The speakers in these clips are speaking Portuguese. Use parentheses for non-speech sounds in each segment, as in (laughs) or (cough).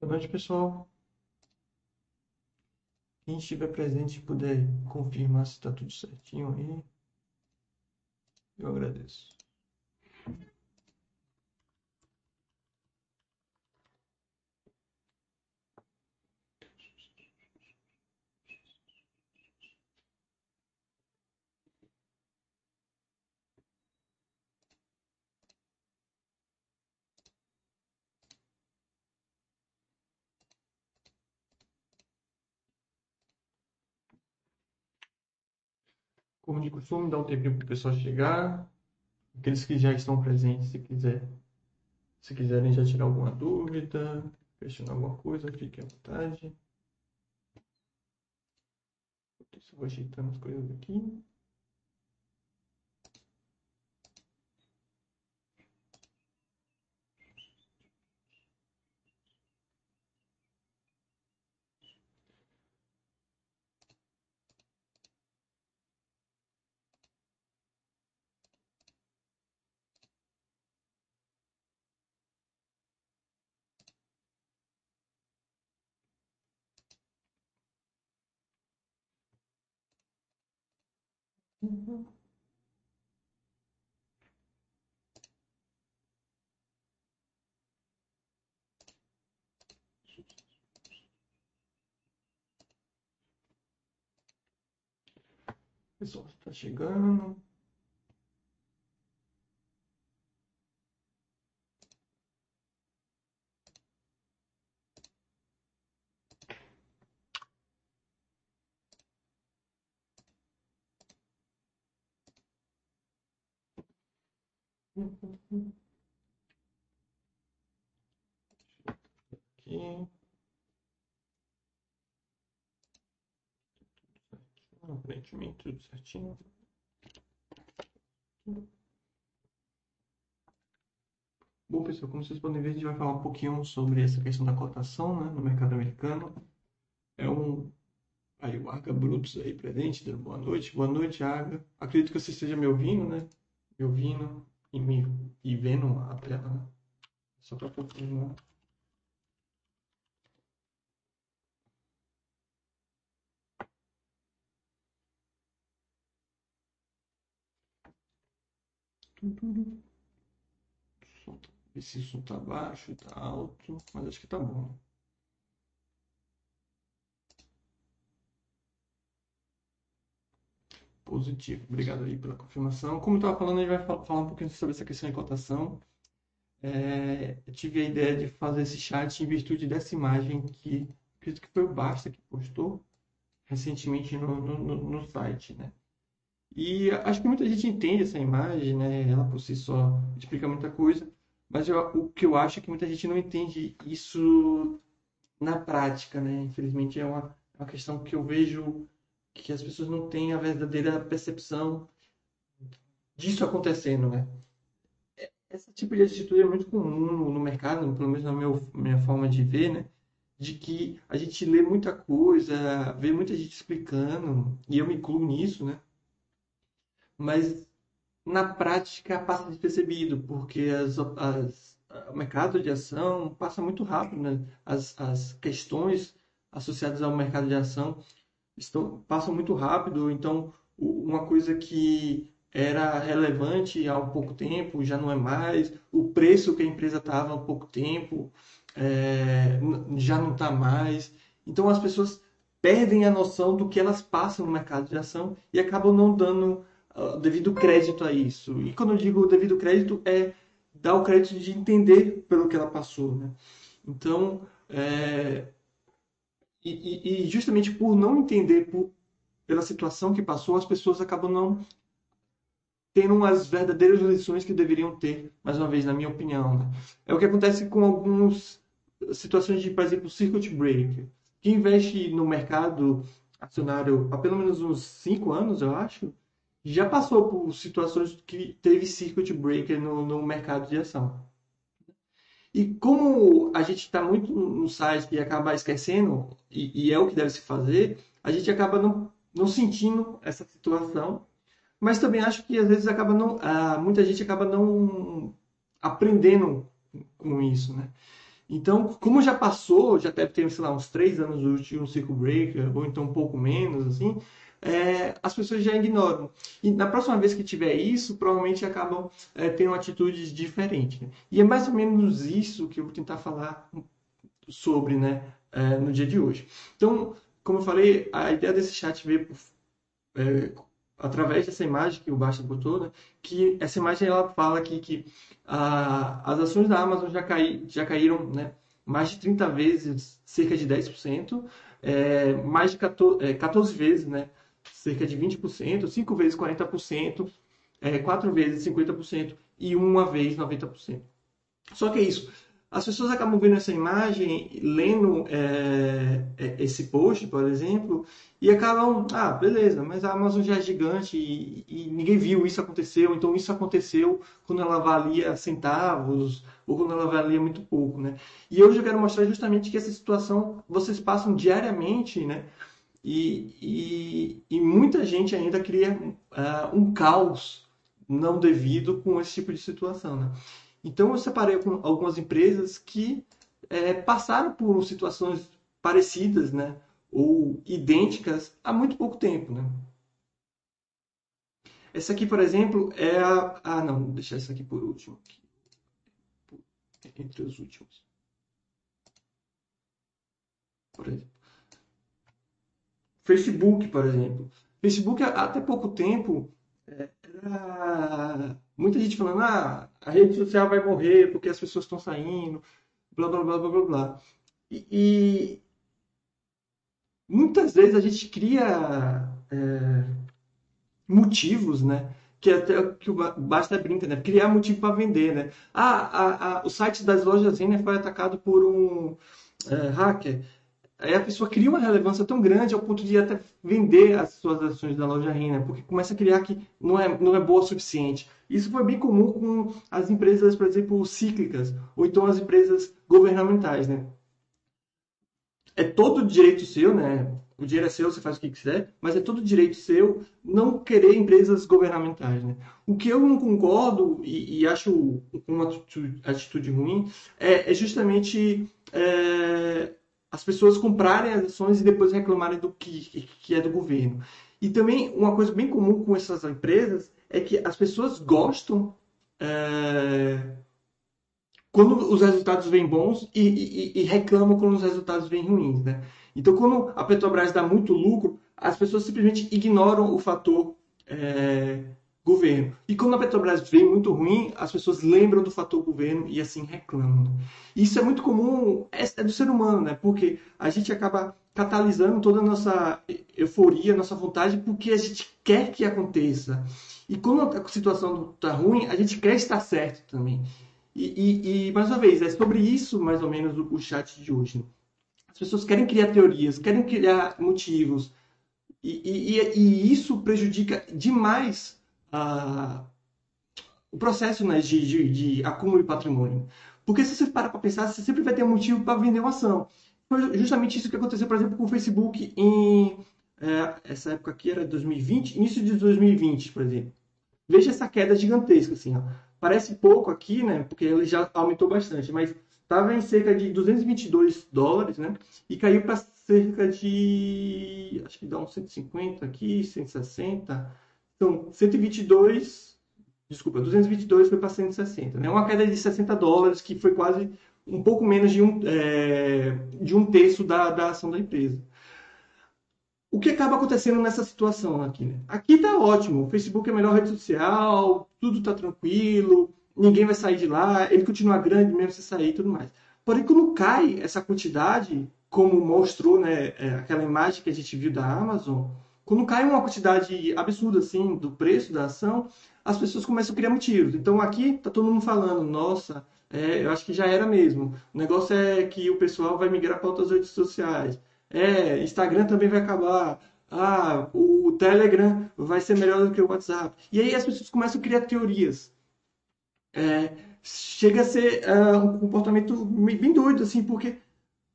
Boa noite, pessoal. Quem estiver presente e puder confirmar se está tudo certinho aí, eu agradeço. Como de costume, dá um tempinho para o pessoal chegar. Aqueles que já estão presentes, se quiser, se quiserem já tirar alguma dúvida, questionar alguma coisa, fiquem à vontade. Eu vou ajeitando as coisas aqui. Uhum. Pessoal, está chegando. Aqui. Aparentemente tudo certinho. Bom, pessoal, como vocês podem ver, a gente vai falar um pouquinho sobre essa questão da cotação né, no mercado americano. É um. Aí o Arga Brutus aí presente, dando boa noite. Boa noite, Arga. Acredito que você esteja me ouvindo, né? Me ouvindo e, me, e vendo a tela. Né? Só para confirmar. Tudo. Ver se isso tá baixo, tá alto, mas acho que tá bom. Positivo. Obrigado aí pela confirmação. Como eu estava falando, a gente vai falar um pouquinho sobre essa questão de cotação. É, eu tive a ideia de fazer esse chat em virtude dessa imagem que acredito que foi o Basta que postou recentemente no, no, no site, né? E acho que muita gente entende essa imagem, né? Ela por si só explica muita coisa, mas eu, o que eu acho é que muita gente não entende isso na prática, né? Infelizmente é uma, é uma questão que eu vejo que as pessoas não têm a verdadeira percepção disso acontecendo, né? Esse tipo de atitude é muito comum no mercado, pelo menos na minha, minha forma de ver, né? De que a gente lê muita coisa, vê muita gente explicando, e eu me incluo nisso, né? Mas na prática passa despercebido, porque as, as, o mercado de ação passa muito rápido, né? As, as questões associadas ao mercado de ação estão, passam muito rápido, então uma coisa que era relevante há um pouco tempo já não é mais, o preço que a empresa estava há pouco tempo é, já não está mais. Então as pessoas perdem a noção do que elas passam no mercado de ação e acabam não dando devido crédito a isso. E quando eu digo devido crédito, é dar o crédito de entender pelo que ela passou. Né? Então, é, e, e, justamente por não entender por, pela situação que passou, as pessoas acabam não tendo as verdadeiras lições que deveriam ter, mais uma vez, na minha opinião. Né? É o que acontece com algumas situações de, por exemplo, circuit breaker. Quem investe no mercado acionário há pelo menos uns 5 anos, eu acho, já passou por situações que teve circuit breaker no, no mercado de ação. E como a gente está muito no site e acaba esquecendo, e, e, é o que deve se fazer, a gente acaba não, não sentindo essa situação, mas também acho que às vezes acaba não, ah, muita gente acaba não aprendendo com isso, né? Então, como já passou, já deve ter, sei lá, uns três anos do último circuit breaker, ou então um pouco menos, assim, é, as pessoas já ignoram. E na próxima vez que tiver isso, provavelmente acabam é, tendo atitudes diferentes. Né? E é mais ou menos isso que eu vou tentar falar sobre né, é, no dia de hoje. Então, como eu falei, a ideia desse chat veio é, através dessa imagem que o Basta botou, né, que essa imagem ela fala aqui que a, as ações da Amazon já, cai, já caíram né, mais de 30 vezes, cerca de 10%, é, mais de 14, 14 vezes, né, cerca de 20%, 5 vezes 40%, é, 4 vezes 50% e uma vez 90%. Só que é isso. As pessoas acabam vendo essa imagem, lendo é, é, esse post, por exemplo, e acabam, ah, beleza, mas a Amazon já é gigante e, e, ninguém viu isso aconteceu, então isso aconteceu quando ela valia centavos ou quando ela valia muito pouco, né? E hoje eu quero mostrar justamente que essa situação vocês passam diariamente, né? E, e, e muita gente ainda cria uh, um caos não devido com esse tipo de situação. Né? Então eu separei com algumas empresas que é, passaram por situações parecidas, né? ou idênticas há muito pouco tempo, né? Essa aqui, por exemplo, é a... Ah, não, vou deixar essa aqui por último. Entre os últimos. Por exemplo. Facebook, por exemplo. Facebook, até pouco tempo, é, era muita gente falando, ah, a rede social vai morrer porque as pessoas estão saindo, blá, blá, blá, blá, blá, blá. E, e muitas vezes a gente cria é, motivos, né? Que até que o Basta brinca, né? Criar motivo para vender, né? Ah, a, a, o site das lojas Renner foi atacado por um é, hacker. Aí a pessoa cria uma relevância tão grande ao ponto de até vender as suas ações da loja Renner, porque começa a criar que não é, não é boa o suficiente. Isso foi bem comum com as empresas, por exemplo, cíclicas, ou então as empresas governamentais, né? É todo direito seu, né? O dinheiro é seu, você faz o que quiser, mas é todo direito seu não querer empresas governamentais, né? O que eu não concordo e, e acho uma atitude, ruim é, é justamente é, as pessoas comprarem as ações e depois reclamarem do que, que é do governo. E também uma coisa bem comum com essas empresas é que as pessoas gostam é, quando os resultados vêm bons e, e, e, reclamam quando os resultados vêm ruins. Né? Então, quando a Petrobras dá muito lucro, as pessoas simplesmente ignoram o fator é, governo. E quando a Petrobras vem muito ruim, as pessoas lembram do fator governo e assim reclamam. Isso é muito comum, é, é do ser humano, né? Porque a gente acaba catalisando toda a nossa euforia, nossa vontade, porque a gente quer que aconteça. E quando a situação está ruim, a gente quer estar certo também. E, e, e, mais uma vez, é sobre isso, mais ou menos, o, o chat de hoje. As pessoas querem criar teorias, querem criar motivos. E, e isso prejudica demais o processo né, de, de, de, acúmulo de patrimônio. Porque se você para para pensar, você sempre vai ter um motivo para vender uma ação. Foi justamente isso que aconteceu, por exemplo, com o Facebook em. É, essa época aqui era 2020, início de 2020, por exemplo. Veja essa queda gigantesca, assim, ó. Parece pouco aqui, né? Porque ele já aumentou bastante, mas estava em cerca de 222 dólares, né? E caiu para cerca de. Acho que dá uns 150 aqui, 160. Então, 122, desculpa, 222 foi para 160, né? Uma queda de 60 dólares, que foi quase um pouco menos de um, é, de um terço da, da ação da empresa. O que acaba acontecendo nessa situação aqui? Né? Aqui tá ótimo, o Facebook é a melhor rede social, tudo tá tranquilo, ninguém vai sair de lá, ele continua grande mesmo se sair e tudo mais. Porém, quando cai essa quantidade, como mostrou né, é, aquela imagem que a gente viu da Amazon, quando cai uma quantidade absurda assim do preço da ação, as pessoas começam a criar motivos. Então aqui tá todo mundo falando, nossa, é, eu acho que já era mesmo. O negócio é que o pessoal vai migrar para outras redes sociais. É, Instagram também vai acabar. Ah, o Telegram vai ser melhor do que o WhatsApp. E aí as pessoas começam a criar teorias. É, chega a ser uh, um comportamento bem doido, assim, porque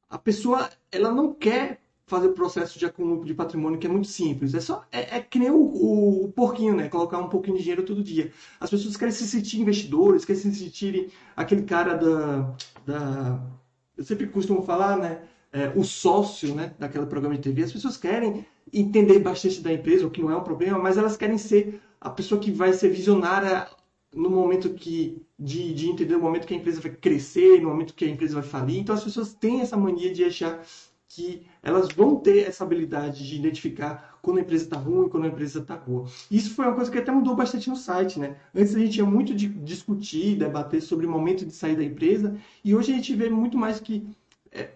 a pessoa ela não quer fazer o processo de acúmulo de patrimônio que é muito simples. É só é, é que nem o, o, o, porquinho, né? Colocar um pouquinho de dinheiro todo dia. As pessoas querem se sentir investidores, querem se sentir aquele cara da, da eu sempre costumo falar, né? É, o sócio né, daquele programa de TV, as pessoas querem entender bastante da empresa, o que não é um problema, mas elas querem ser a pessoa que vai ser visionária no momento que de, de entender o momento que a empresa vai crescer, no momento que a empresa vai falir. Então as pessoas têm essa mania de achar que elas vão ter essa habilidade de identificar quando a empresa está ruim, quando a empresa está boa. Isso foi uma coisa que até mudou bastante no site, né? Antes a gente tinha muito de discutir, debater sobre o momento de sair da empresa, e hoje a gente vê muito mais que é,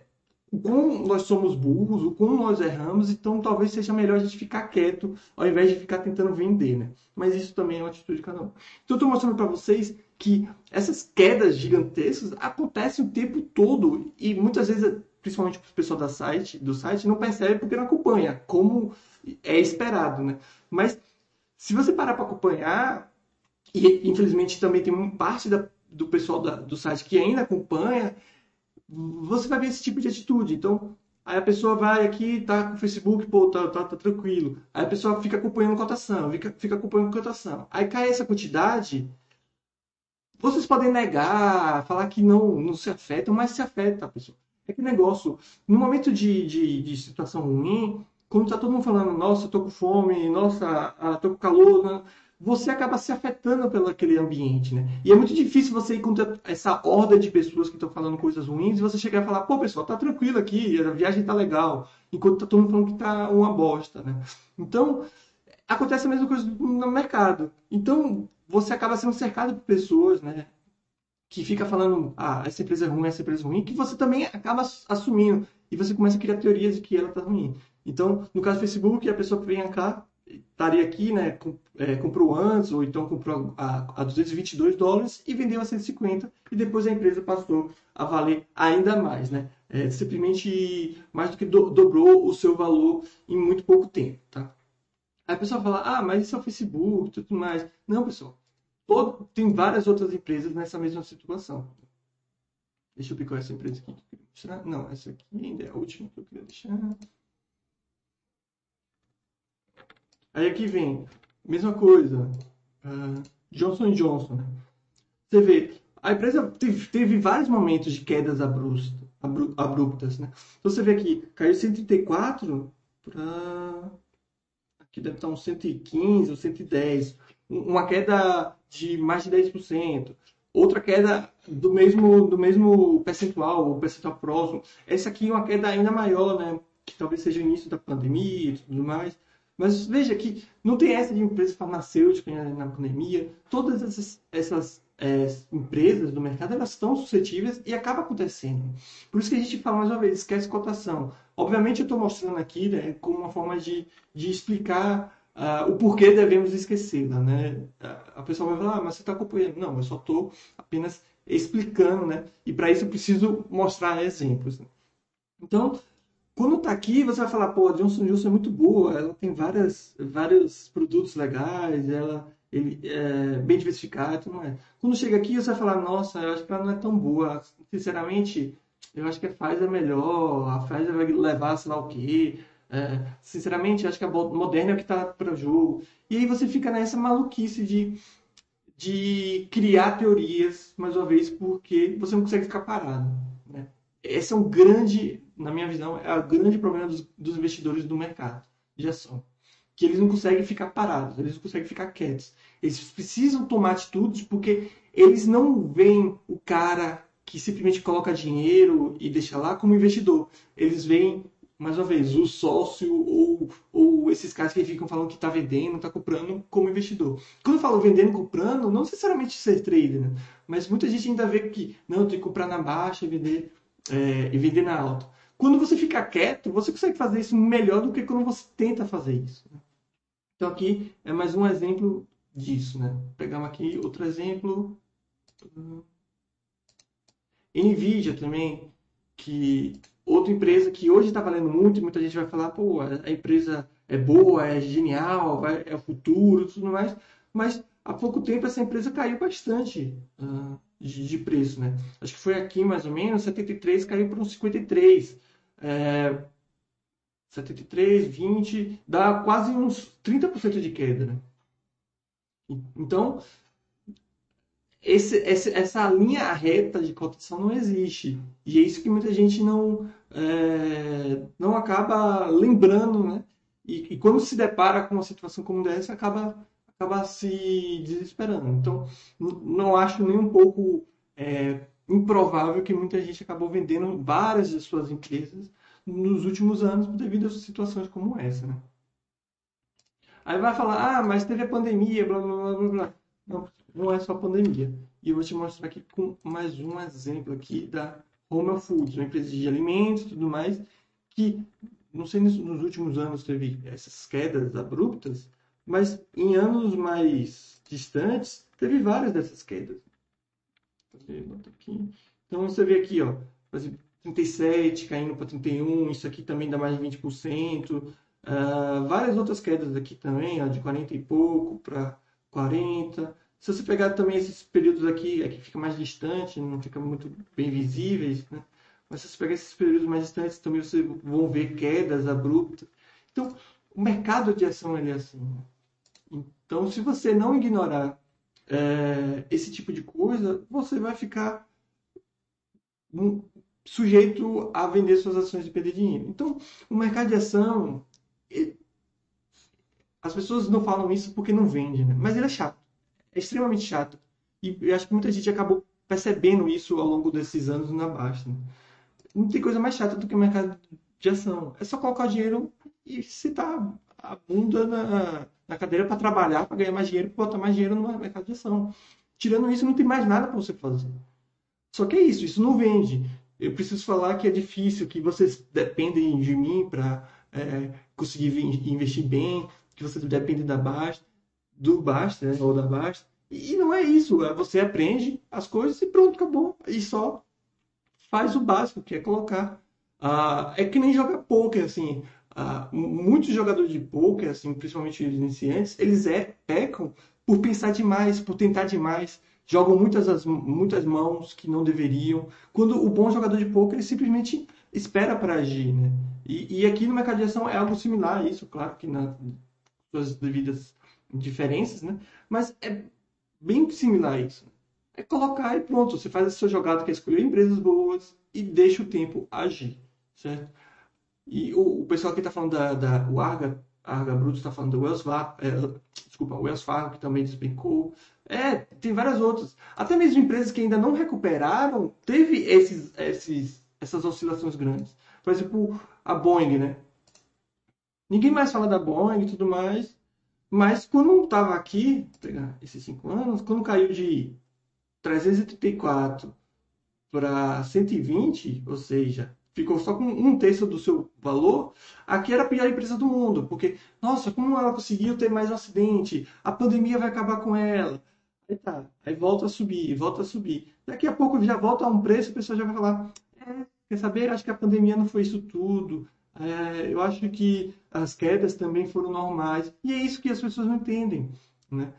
o quão nós somos burros, o quão nós erramos, então talvez seja melhor a gente ficar quieto ao invés de ficar tentando vender, né? Mas isso também é uma atitude de cada um. Então eu estou mostrando para vocês que essas quedas gigantescas acontecem o tempo todo e muitas vezes principalmente para o pessoal da site, do site, não percebe porque não acompanha, como é esperado, né? Mas se você parar para acompanhar, e infelizmente também tem uma parte da, do pessoal da, do site que ainda acompanha, você vai ver esse tipo de atitude. Então, aí a pessoa vai aqui, tá com o Facebook, pô, tá, tá, tá tranquilo. Aí a pessoa fica acompanhando cotação, fica, fica acompanhando cotação. Aí cai essa quantidade, vocês podem negar, falar que não, não se afetam, mas se afeta a pessoa. É que negócio, no momento de, de, de situação ruim, quando tá todo mundo falando, nossa, tô com fome, nossa, ah, tô com calor, né? você acaba se afetando pelo aquele ambiente, né? E é muito difícil você encontrar essa horda de pessoas que estão falando coisas ruins e você chegar e falar, pô, pessoal, tá tranquilo aqui, a viagem tá legal, enquanto tá todo mundo falando que tá uma bosta, né? Então, acontece a mesma coisa no mercado. Então, você acaba sendo cercado por pessoas, né? Que fica falando, ah, essa empresa é ruim, essa empresa é ruim, que você também acaba assumindo. E você começa a criar teorias de que ela está ruim. Então, no caso do Facebook, a pessoa que vem cá, estaria aqui, né, é, comprou antes, ou então comprou a, a 222 dólares e vendeu a 150, e depois a empresa passou a valer ainda mais, né? É, simplesmente mais do que do, dobrou o seu valor em muito pouco tempo, tá? Aí a pessoa fala, ah, mas isso é o Facebook, tudo mais. Não, pessoal. Todo, tem várias outras empresas nessa mesma situação. Deixa eu picar essa empresa aqui que eu queria mostrar. Não, essa aqui ainda é a última que eu queria deixar. Aí aqui vem, mesma coisa. Uh, Johnson Johnson. Você vê, a empresa teve, teve vários momentos de quedas abruptas, né? Então você vê aqui, caiu 134 para. Aqui deve estar uns 115 ou 110 uma queda de mais de 10%, outra queda do mesmo, do mesmo percentual, o percentual próximo. Essa aqui é uma queda ainda maior, né? que talvez seja o início da pandemia e tudo mais. Mas veja que não tem essa de empresa farmacêutica na pandemia. Todas essas, essas é, empresas do mercado elas estão suscetíveis e acaba acontecendo. Por isso que a gente fala mais uma vez, esquece cotação. Obviamente eu estou mostrando aqui né, como uma forma de, de explicar uh, o porquê devemos esquecê-la, né? A pessoa vai falar, ah, mas você está acompanhando. Não, eu só estou apenas explicando, né? E para isso eu preciso mostrar exemplos. Né? Então, quando está aqui, você vai falar, pô, a Johnson Johnson é muito boa, ela tem várias, vários produtos legais, ela ele, é bem diversificado, não é? Quando chega aqui, você vai falar, nossa, eu acho que ela não é tão boa. Sinceramente, eu acho que a Pfizer é melhor, a Pfizer vai levar sei lá o quê, é, sinceramente, acho que a Moderna é o que está para o jogo. E aí você fica nessa maluquice de, de criar teorias, mais uma vez, porque você não consegue ficar parado. Né? Esse é um grande, na minha visão, é o grande problema dos, dos investidores do mercado de ação. Que eles não conseguem ficar parados, eles não conseguem ficar quietos. Eles precisam tomar atitudes porque eles não veem o cara que simplesmente coloca dinheiro e deixa lá como investidor. Eles veem mais uma vez, o sócio ou, ou esses caras que ficam falando que está vendendo, está comprando como investidor. Quando eu falo vendendo comprando, não necessariamente ser trader, né? mas muita gente ainda vê que não, tem que comprar na baixa e vender, é, e vender na alta. Quando você fica quieto, você consegue fazer isso melhor do que quando você tenta fazer isso. Né? Então aqui é mais um exemplo disso. Né? Pegamos aqui outro exemplo. Nvidia também, que outra empresa que hoje está valendo muito, muita gente vai falar, pô, a empresa é boa, é genial, vai, é o futuro, tudo mais, mas há pouco tempo essa empresa caiu bastante uh, de, de, preço, né? Acho que foi aqui mais ou menos, 73 caiu para uns 53. É, 73, 20, dá quase uns 30% de queda, né? Então, esse, essa linha reta de cotação não existe. E é isso que muita gente não, é, não acaba lembrando, né? E, e, quando se depara com uma situação como essa, acaba, acaba se desesperando. Então, não acho nem um pouco é, improvável que muita gente acabou vendendo várias de suas empresas nos últimos anos devido a situações como essa, né? Aí vai falar, ah, mas teve a pandemia, blá, blá, blá, blá. Não, não é só pandemia. E eu vou te mostrar aqui com mais um exemplo aqui da Home Foods, uma empresa de alimentos e tudo mais, que não sei nos, nos últimos anos teve essas quedas abruptas, mas em anos mais distantes teve várias dessas quedas. Então você vê aqui, ó, 37 caindo para 31, isso aqui também dá mais de 20%. Uh, ah, várias outras quedas aqui também, ó, de 40 e pouco para 40. Se você pegar também esses períodos aqui, aqui fica mais distante, não fica muito bem visíveis, né? Mas se você pegar esses períodos mais distantes, também você vão ver quedas abruptas. Então, o mercado de ação é assim. Né? Então, se você não ignorar é, esse tipo de coisa, você vai ficar um, sujeito a vender suas ações e perder dinheiro. Então, o mercado de ação, ele, as pessoas não falam isso porque não vende, né? mas ele é chato é extremamente chato. E eu acho que muita gente acabou percebendo isso ao longo desses anos na Basta. Não tem coisa mais chata do que o mercado de ação. É só colocar dinheiro e citar a bunda na, na cadeira para trabalhar, para ganhar mais dinheiro, para botar mais dinheiro no mercado de ação. Tirando isso, não tem mais nada para você fazer. Só que é isso, isso não vende. Eu preciso falar que é difícil, que vocês dependem de mim para é, conseguir investir bem, que vocês dependem da Basta do Basta, né? ou da Basta. E não é isso. É você aprende as coisas e pronto, acabou. E só faz o básico, que é colocar. Ah, é que nem jogar poker, assim. Ah, muitos jogadores de poker, assim, principalmente os iniciantes, eles é, pecam por pensar demais, por tentar demais. Jogam muitas, muitas mãos que não deveriam. Quando o bom jogador de poker, ele simplesmente espera para agir, né? E, e, aqui no mercado de ação é algo similar a isso, claro que nas suas devidas diferenças, né? Mas é bem similar a isso. É colocar e pronto, você faz a sua jogada que é escolher empresas boas e deixa o tempo agir, certo? E o, o pessoal que está falando da, da o Arga, Arga Bruto está falando do Wells Fargo, é, desculpa, Wells Fargo que também despencou. É, tem várias outras. Até mesmo empresas que ainda não recuperaram, teve esses, esses, essas oscilações grandes. Por exemplo, a Boeing, né? Ninguém mais fala da Boeing e tudo mais. Mas quando estava aqui, esses cinco anos, quando caiu de 334 para 120, ou seja, ficou só com um terço do seu valor, aqui era a pior empresa do mundo, porque, nossa, como ela conseguiu ter mais um acidente? A pandemia vai acabar com ela. Aí tá, aí volta a subir, volta a subir. Daqui a pouco já volta a um preço, a pessoa já vai falar, é, quer saber, acho que a pandemia não foi isso tudo, é, eu acho que as quedas também foram normais. E é isso que as pessoas não entendem. Né?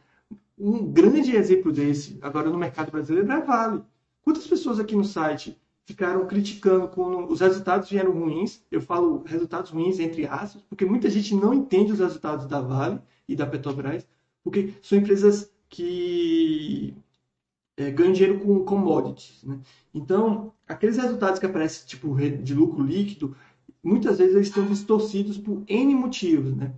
Um grande exemplo desse, agora no mercado brasileiro, é a Vale. Quantas pessoas aqui no site ficaram criticando quando os resultados vieram ruins? Eu falo resultados ruins entre aspas, porque muita gente não entende os resultados da Vale e da Petrobras, porque são empresas que é, ganham dinheiro com commodities. Né? Então, aqueles resultados que aparecem tipo de lucro líquido muitas vezes eles estão distorcidos por N motivos, né?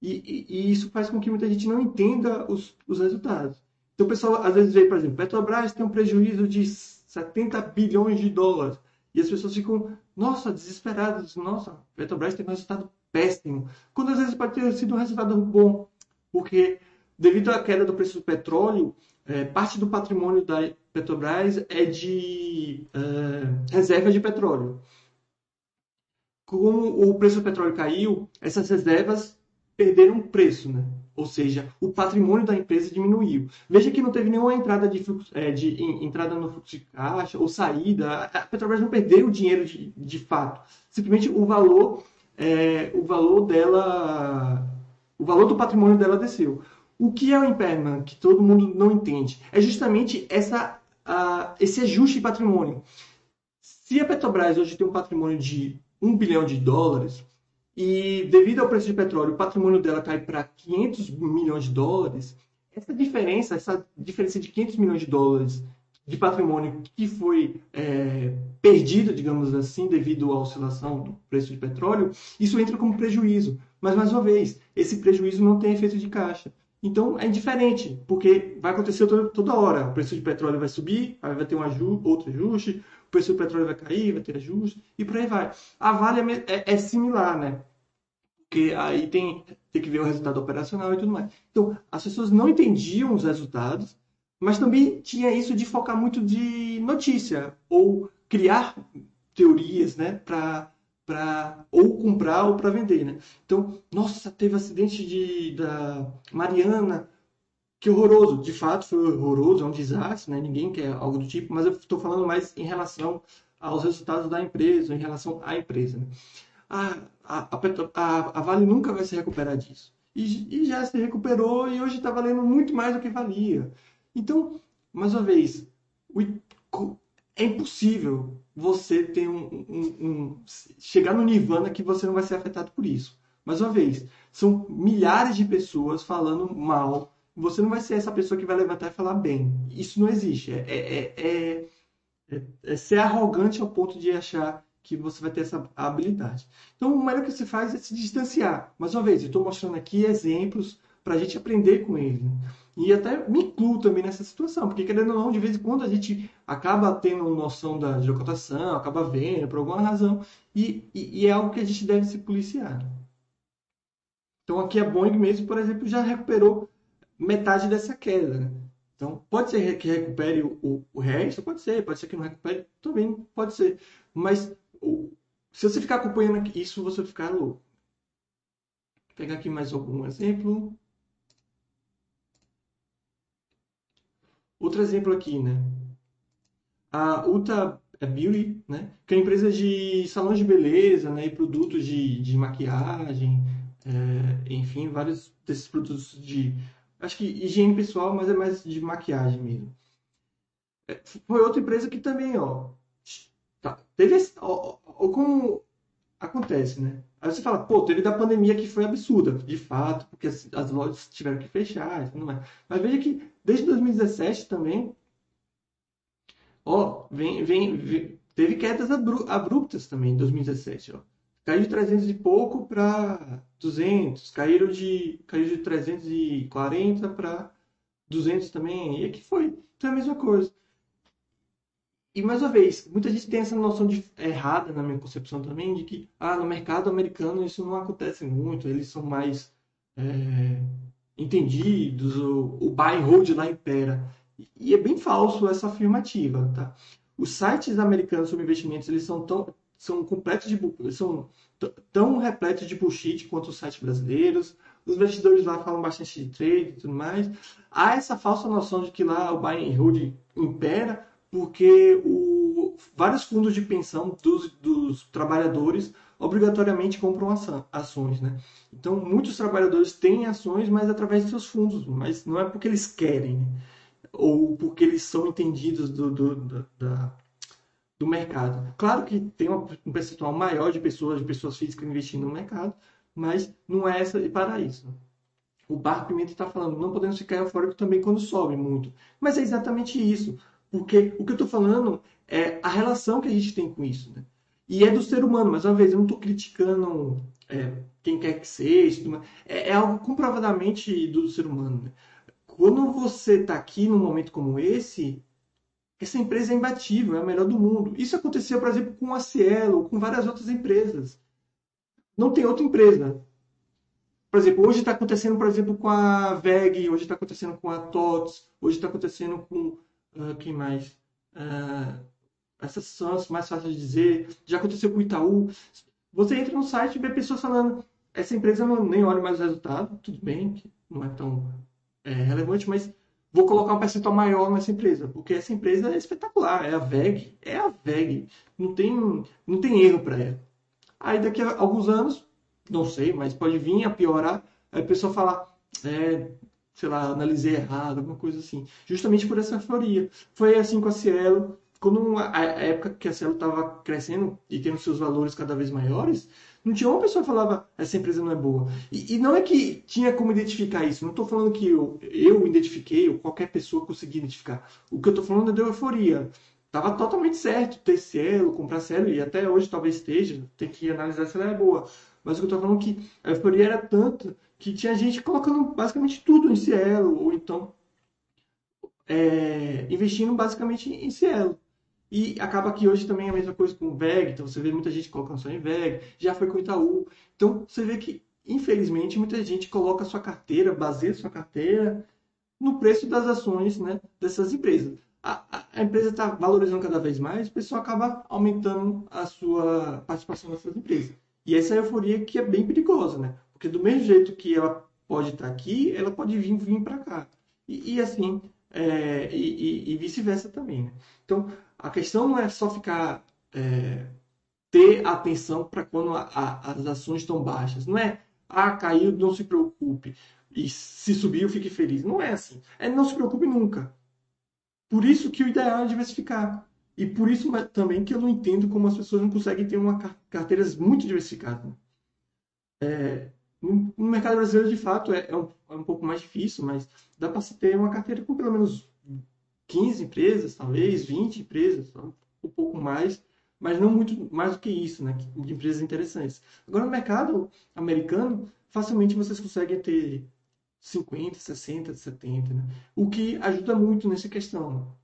E, e, e, isso faz com que muita gente não entenda os, os resultados. Então o pessoal às vezes vê, por exemplo, Petrobras tem um prejuízo de 70 bilhões de dólares. E as pessoas ficam, nossa, desesperadas. Nossa, Petrobras tem um resultado péssimo. Quando às vezes pode ter sido um resultado bom. Porque devido à queda do preço do petróleo, é, parte do patrimônio da Petrobras é de é, reserva de petróleo como o preço do petróleo caiu, essas reservas perderam preço, né? Ou seja, o patrimônio da empresa diminuiu. Veja que não teve nenhuma entrada de, fluxo, é, de entrada no fluxo de caixa ou saída. A Petrobras não perdeu o dinheiro de, de fato. Simplesmente o valor, é, o valor dela, o valor do patrimônio dela desceu. O que é o impairment que todo mundo não entende? É justamente essa, esse ajuste de patrimônio. Se a Petrobras hoje tem um patrimônio de 1 bilhão de dólares e devido ao preço de petróleo, o patrimônio dela cai para 500 milhões de dólares, essa diferença, essa diferença de 500 milhões de dólares de patrimônio que foi é, perdido, digamos assim, devido à oscilação do preço de petróleo, isso entra como prejuízo. Mas, mais uma vez, esse prejuízo não tem efeito de caixa. Então, é indiferente, porque vai acontecer toda, toda hora. O preço de petróleo vai subir, aí vai ter um aju outro ajuste, preço do petróleo vai cair, vai ter ajuste, e por aí vai. A Vale é, é, é similar, né? Porque aí tem, tem que ver o resultado operacional e tudo mais. Então, as pessoas não entendiam os resultados, mas também tinha isso de focar muito de notícia ou criar teorias, né, para para ou comprar ou para vender, né? Então, nossa, teve acidente de da Mariana, que horroroso. De fato, foi horroroso, é um desastre, né? Ninguém quer algo do tipo, mas eu estou falando mais em relação aos resultados da empresa, em relação à empresa. Né? A, a, a, a, Vale nunca vai se recuperar disso. E, e já se recuperou e hoje está valendo muito mais do que valia. Então, mais uma vez, é impossível você ter um, um, um, chegar no nirvana que você não vai ser afetado por isso. Mais uma vez, são milhares de pessoas falando mal. Você não vai ser essa pessoa que vai levantar e falar bem. Isso não existe. É, é, é, é ser arrogante ao ponto de achar que você vai ter essa habilidade. Então, o melhor que você faz é se distanciar. Mais uma vez, eu estou mostrando aqui exemplos para a gente aprender com ele. E até me incluo também nessa situação, porque querendo ou não, de vez em quando a gente acaba tendo noção da de cotação, acaba vendo por alguma razão, e, e, e, é algo que a gente deve se policiar. Então aqui a Boeing mesmo, por exemplo, já recuperou metade dessa queda. Né? Então pode ser que recupere o, o, resto, pode ser, pode ser que não recupere, também pode ser. Mas se você ficar acompanhando isso, você vai ficar louco. Vou pegar aqui mais algum exemplo. Outro exemplo aqui, né? A Uta Beauty, né? Que é uma empresa de salões de beleza, né? E produtos de, de maquiagem, é, enfim, vários desses produtos de, acho que higiene pessoal, mas é mais de maquiagem mesmo. É, foi outra empresa que também, ó, tá, teve esse, ó, ó, como acontece, né? Aí você fala, pô, teve da pandemia que foi absurda, de fato, porque as, as lojas tiveram que fechar tudo mais. Mas veja que desde 2017 também, ó, vem, vem, vem teve quedas abruptas também em 2017, ó. Caiu de 300 e pouco para 200, caíram de, caiu de 340 para 200 também, e aqui foi. Então é a mesma coisa. E mais uma vez, muita gente tem essa noção de, errada, na minha concepção também, de que ah, no mercado americano isso não acontece muito, eles são mais é, entendidos, o, o buy and hold lá impera. E é bem falso essa afirmativa, tá? Os sites americanos sobre investimentos, eles são tão são completos de são tão repletos de bullshit quanto os sites brasileiros. Os investidores lá falam bastante de trade e tudo mais. Há essa falsa noção de que lá o buy and hold impera, porque o, vários fundos de pensão dos, dos trabalhadores obrigatoriamente compram ações, né? Então, muitos trabalhadores têm ações, mas através de seus fundos, mas não é porque eles querem, né? ou porque eles são entendidos do, do, do, da, do mercado. Claro que tem um percentual maior de pessoas, de pessoas físicas investindo no mercado, mas não é essa para isso. O Bar Pimenta está falando, não podemos ficar eufóricos também quando sobe muito. Mas é exatamente isso. Porque o que eu estou falando é a relação que a gente tem com isso. Né? E é do ser humano, mais uma vez, eu não estou criticando é, quem quer que seja, é, é, algo comprovadamente do ser humano. Né? Quando você está aqui num momento como esse, essa empresa é imbatível, é a melhor do mundo. Isso aconteceu, por exemplo, com a Cielo, com várias outras empresas. Não tem outra empresa. Por exemplo, hoje está acontecendo, por exemplo, com a VEG, hoje está acontecendo com a TOTS, hoje está acontecendo com. Uh, quem mais? Uh, essas são as mais fáceis de dizer. Já aconteceu com o Itaú. Você entra no site e vê pessoas falando: essa empresa não nem olha mais o resultado, tudo bem, que não é tão é, relevante, mas vou colocar um percentual maior nessa empresa, porque essa empresa é espetacular, é a VEG, é a VEG, não tem, não tem erro para ela. Aí daqui a alguns anos, não sei, mas pode vir a piorar, aí a pessoa falar, é, sei lá, analisei errado, alguma coisa assim. Justamente por essa euforia. Foi assim com a Cielo, quando a, época que a Cielo estava crescendo e tendo seus valores cada vez maiores, Não tinha uma pessoa que falava essa empresa não é boa. E, e não é que tinha como identificar isso. Não estou falando que eu, eu identifiquei ou qualquer pessoa conseguia identificar. O que eu estou falando é da euforia. Tava totalmente certo ter Cielo, comprar Cielo, e até hoje talvez esteja, tem que analisar se ela é boa. Mas o que eu estou falando é que a euforia era tanta que tinha gente colocando basicamente tudo em Cielo, ou então é, investindo basicamente em Cielo. E acaba que hoje também é a mesma coisa com o VEG, então você vê muita gente colocando só em VEG, já foi com o Itaú. Então você vê que, infelizmente, muita gente coloca sua carteira, baseia sua carteira no preço das ações né, dessas empresas. A, a, empresa está valorizando cada vez mais, o pessoal acaba aumentando a sua participação nessas empresas. E essa é a euforia que é bem perigosa, né? Porque do mesmo jeito que ela pode estar tá aqui, ela pode vir, vir para cá. E, e assim, é, e, e vice-versa também. Né? Então, a questão não é só ficar. É, ter atenção para quando a, a, as ações estão baixas. Não é, ah, caiu, não se preocupe. E se subiu, fique feliz. Não é assim. É não se preocupe nunca. Por isso que o ideal é diversificar. E por isso também que eu não entendo como as pessoas não conseguem ter uma carteiras muito diversificadas. É, no, mercado brasileiro, de fato, é, é, um, é, um, pouco mais difícil, mas dá para se ter uma carteira com pelo menos 15 empresas, talvez 20 empresas, um pouco mais, mas não muito mais do que isso, né, de empresas interessantes. Agora, no mercado americano, facilmente vocês conseguem ter 50, 60, 70, né? o que ajuda muito nessa questão.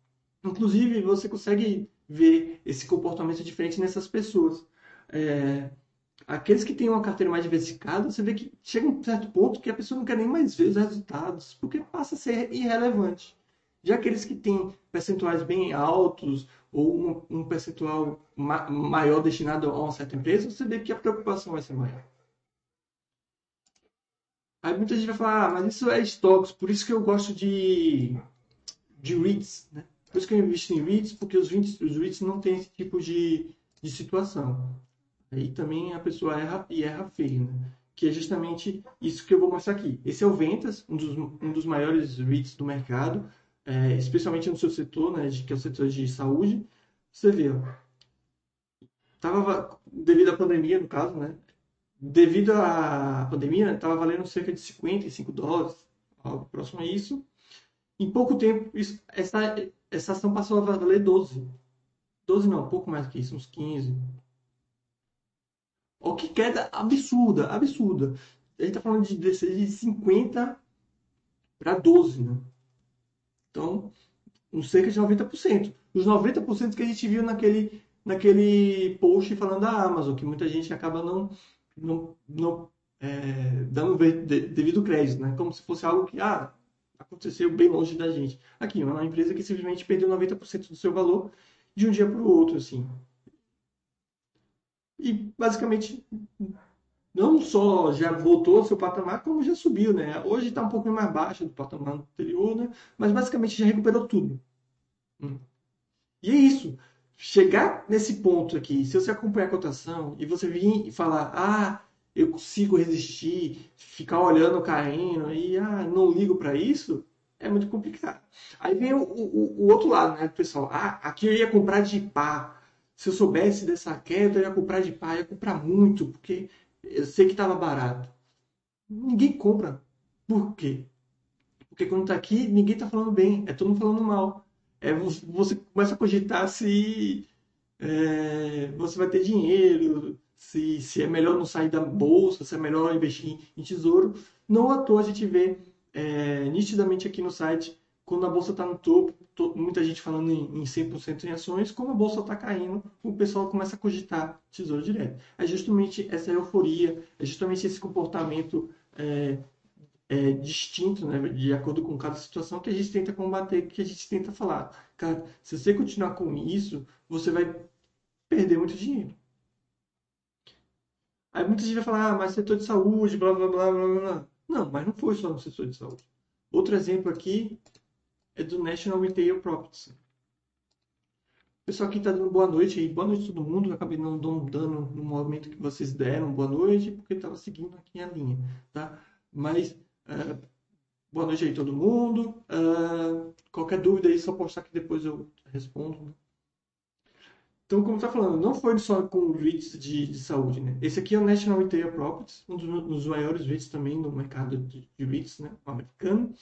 Inclusive, você consegue ver esse comportamento diferente nessas pessoas. É, aqueles que têm uma carteira mais diversificada, você vê que chega um certo ponto que a pessoa não quer nem mais ver os resultados, porque passa a ser irrelevante. Já aqueles que têm percentuais bem altos ou um, um percentual ma maior destinado a uma certa empresa, você vê que a preocupação vai ser maior. Aí muita gente vai falar, ah, mas isso é stocks, por isso que eu gosto de, de REITs, né? Por isso que eu invisto em REITs, porque os REITs, os REITs não têm esse tipo de, de situação. Aí também a pessoa erra e erra feio, né? Que é justamente isso que eu vou mostrar aqui. Esse é o Ventas, um dos, um dos maiores REITs do mercado, é, especialmente no seu setor, né, de, que é o setor de saúde. Você vê, ó, tava, devido à pandemia, no caso, né? Devido à pandemia, estava valendo cerca de 55 dólares, algo próximo a isso. Em pouco tempo, isso, essa, essa ação passou a valer 12. 12 não, pouco mais que isso, uns 15, o que queda absurda, absurda. A gente está falando de de 50 para 12, né? Então, um cerca de 90%. Os 90% que a gente viu naquele, naquele post falando da Amazon, que muita gente acaba não, não, não é, dando devido crédito, né? Como se fosse algo que, ah, aconteceu bem longe da gente. Aqui, uma empresa que simplesmente perdeu 90% do seu valor de um dia para o outro, assim. E basicamente não só já voltou ao seu patamar, como já subiu, né? Hoje está um pouco mais baixo do patamar anterior, né? Mas basicamente já recuperou tudo. Hum. E é isso. Chegar nesse ponto aqui, se você acompanhar a cotação e você vir e falar, ah, eu consigo resistir, ficar olhando caindo e ah, não ligo para isso, é muito complicado. Aí vem o, o, o outro lado, né, pessoal? Ah, aqui eu ia comprar de pá se eu soubesse dessa queda, eu ia comprar de pai, ia comprar muito, porque eu sei que estava barato. Ninguém compra. Por quê? Porque quando está aqui, ninguém está falando bem, é todo mundo falando mal. É, você começa a cogitar se é, você vai ter dinheiro, se, se é melhor não sair da bolsa, se é melhor investir em, em tesouro. Não à toa a gente vê é, nitidamente aqui no site quando a bolsa está no topo, muita gente falando em, em 100% em ações, como a bolsa está caindo, o pessoal começa a cogitar tesouro direto. É justamente essa euforia, é justamente esse comportamento é, é, distinto, né, de acordo com cada situação, que a gente tenta combater, que a gente tenta falar. Cara, se você continuar com isso, você vai perder muito dinheiro. Aí muita gente vai falar, ah, mas setor de saúde, blá blá blá blá blá. Não, mas não foi só no setor de saúde. Outro exemplo aqui é do National Retail Properties. Pessoal aqui está dando boa noite aí. Boa noite todo mundo. Eu acabei não dando no movimento que vocês deram boa noite, porque estava seguindo aqui a linha, tá? Mas uh, boa noite aí todo mundo. Uh, qualquer dúvida aí, só postar que depois eu respondo. Né? Então, como está falando, não foi só com REITs de, de saúde, né? Esse aqui é o National Retail Properties, um dos, dos maiores REITs também no mercado de, de REITs, né? americano.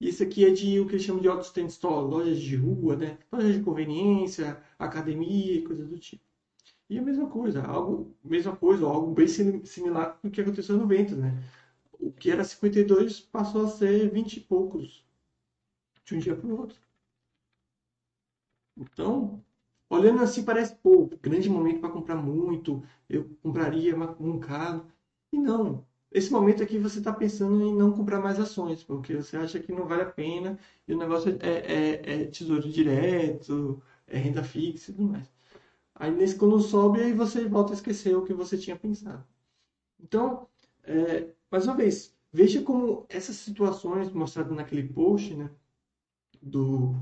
Esse aqui é de o que eles chamam de auto-stand store, lojas de rua, né? Lojas de conveniência, academia, coisas do tipo. E a mesma coisa, algo, mesma coisa, algo bem similar do que aconteceu no Ventas, né? O que era 52 passou a ser 20 e poucos de um dia para o outro. Então, olhando assim, parece, pô, grande momento para comprar muito, eu compraria um carro. E não, esse momento aqui você está pensando em não comprar mais ações, porque você acha que não vale a pena e o negócio é, é, é tesouro direto, é renda fixa e tudo mais. Aí nesse, quando sobe, aí você volta a esquecer o que você tinha pensado. Então, é, mais uma vez, veja como essas situações mostradas naquele post, né? Do.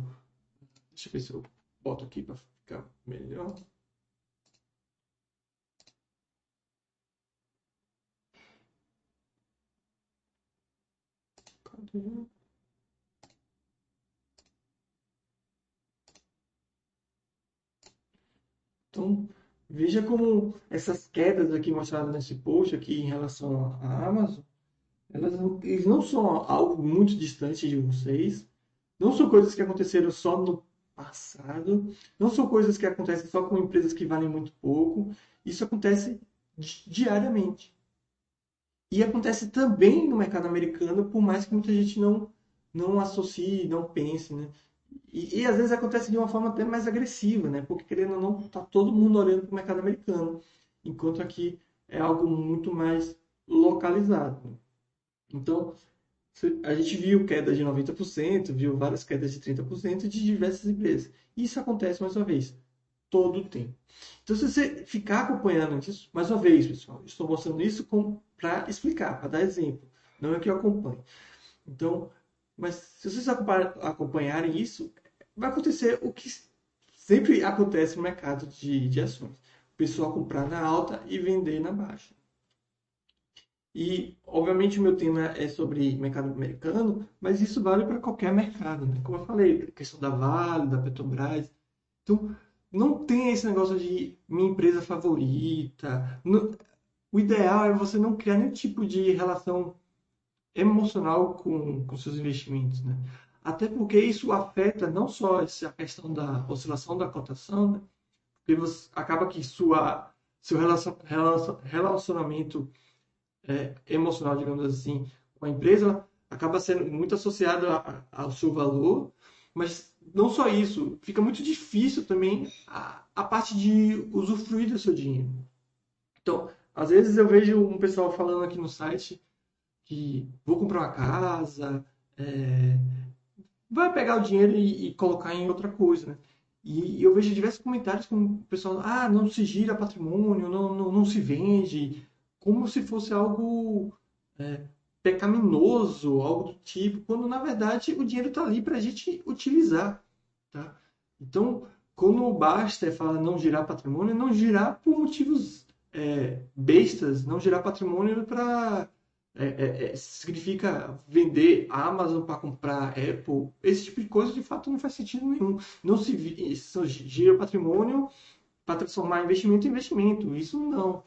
Deixa eu ver se eu boto aqui para ficar melhor. Então, veja como essas quedas aqui mostradas nesse post aqui em relação à Amazon, elas eles não são algo muito distante de vocês, não são coisas que aconteceram só no passado, não são coisas que acontecem só com empresas que valem muito pouco, isso acontece diariamente. E acontece também no mercado americano, por mais que muita gente não, não associe, não pense, né? E, e, às vezes acontece de uma forma até mais agressiva, né? Porque querendo ou não, tá todo mundo olhando para o mercado americano, enquanto aqui é algo muito mais localizado. Então, a gente viu queda de 90%, viu várias quedas de 30% de diversas empresas. Isso acontece mais uma vez, todo o tempo. Então, se você ficar acompanhando isso, mais uma vez, pessoal, estou mostrando isso para explicar, para dar exemplo, não é que eu acompanhe. Então, mas se vocês acompanharem isso, vai acontecer o que sempre acontece no mercado de, de ações. O pessoal comprar na alta e vender na baixa. E, obviamente, o meu tema é sobre mercado americano, mas isso vale para qualquer mercado. Né? Como eu falei, questão da Vale, da Petrobras. Então, não tem esse negócio de minha empresa favorita. o ideal é você não criar nenhum tipo de relação emocional com, com seus investimentos, né? Até porque isso afeta não só essa questão da oscilação da cotação, né? porque você acaba que sua seu relacionamento é, emocional, digamos assim, com a empresa acaba sendo muito associado a, ao seu valor, mas não só isso, fica muito difícil também a, a parte de usufruir do seu dinheiro. Então, às vezes eu vejo um pessoal falando aqui no site que vou comprar uma casa, é, vai pegar o dinheiro e, e, colocar em outra coisa, né? E, eu vejo diversos comentários com o pessoal, ah, não se gira patrimônio, não, não, não se vende, como se fosse algo é, pecaminoso, algo do tipo, quando na verdade o dinheiro está ali para a gente utilizar, tá? Então, quando o Baster fala não girar patrimônio, não girar por motivos é, bestas, não girar patrimônio para é, é, é, significa vender Amazon para comprar Apple, esse tipo de coisa de fato não faz sentido nenhum. Não se gira patrimônio para transformar investimento em investimento, isso não.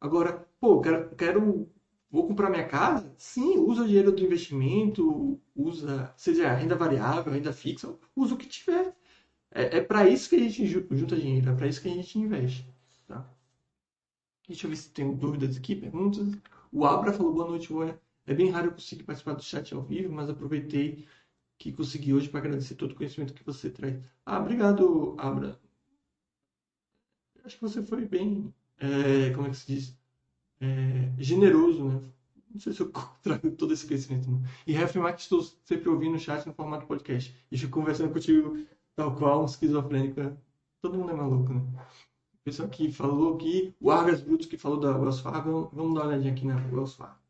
Agora, pô, quero, quero vou comprar minha casa? Sim, usa o dinheiro do investimento, usa, seja renda variável, renda fixa, usa o que tiver. É, é para isso que a gente junta dinheiro, é para isso que a gente investe. Tá? Deixa eu ver se tem dúvidas aqui, perguntas. O Abra falou boa noite. É bem raro eu conseguir participar do chat ao vivo, mas aproveitei que consegui hoje para agradecer todo o conhecimento que você traz. Ah, obrigado, Abra. Acho que você foi bem, é, como é que se diz? É, generoso, né? Não sei se eu (laughs) trago todo esse conhecimento. Não. E que estou sempre ouvindo o chat no formato podcast. E fico conversando contigo tal qual um esquizofrênico. Né? Todo mundo é maluco, né? pessoal que falou aqui, o Argas Brutos que falou da Wells Fargo, vamos dar uma olhadinha aqui na Wells Fargo.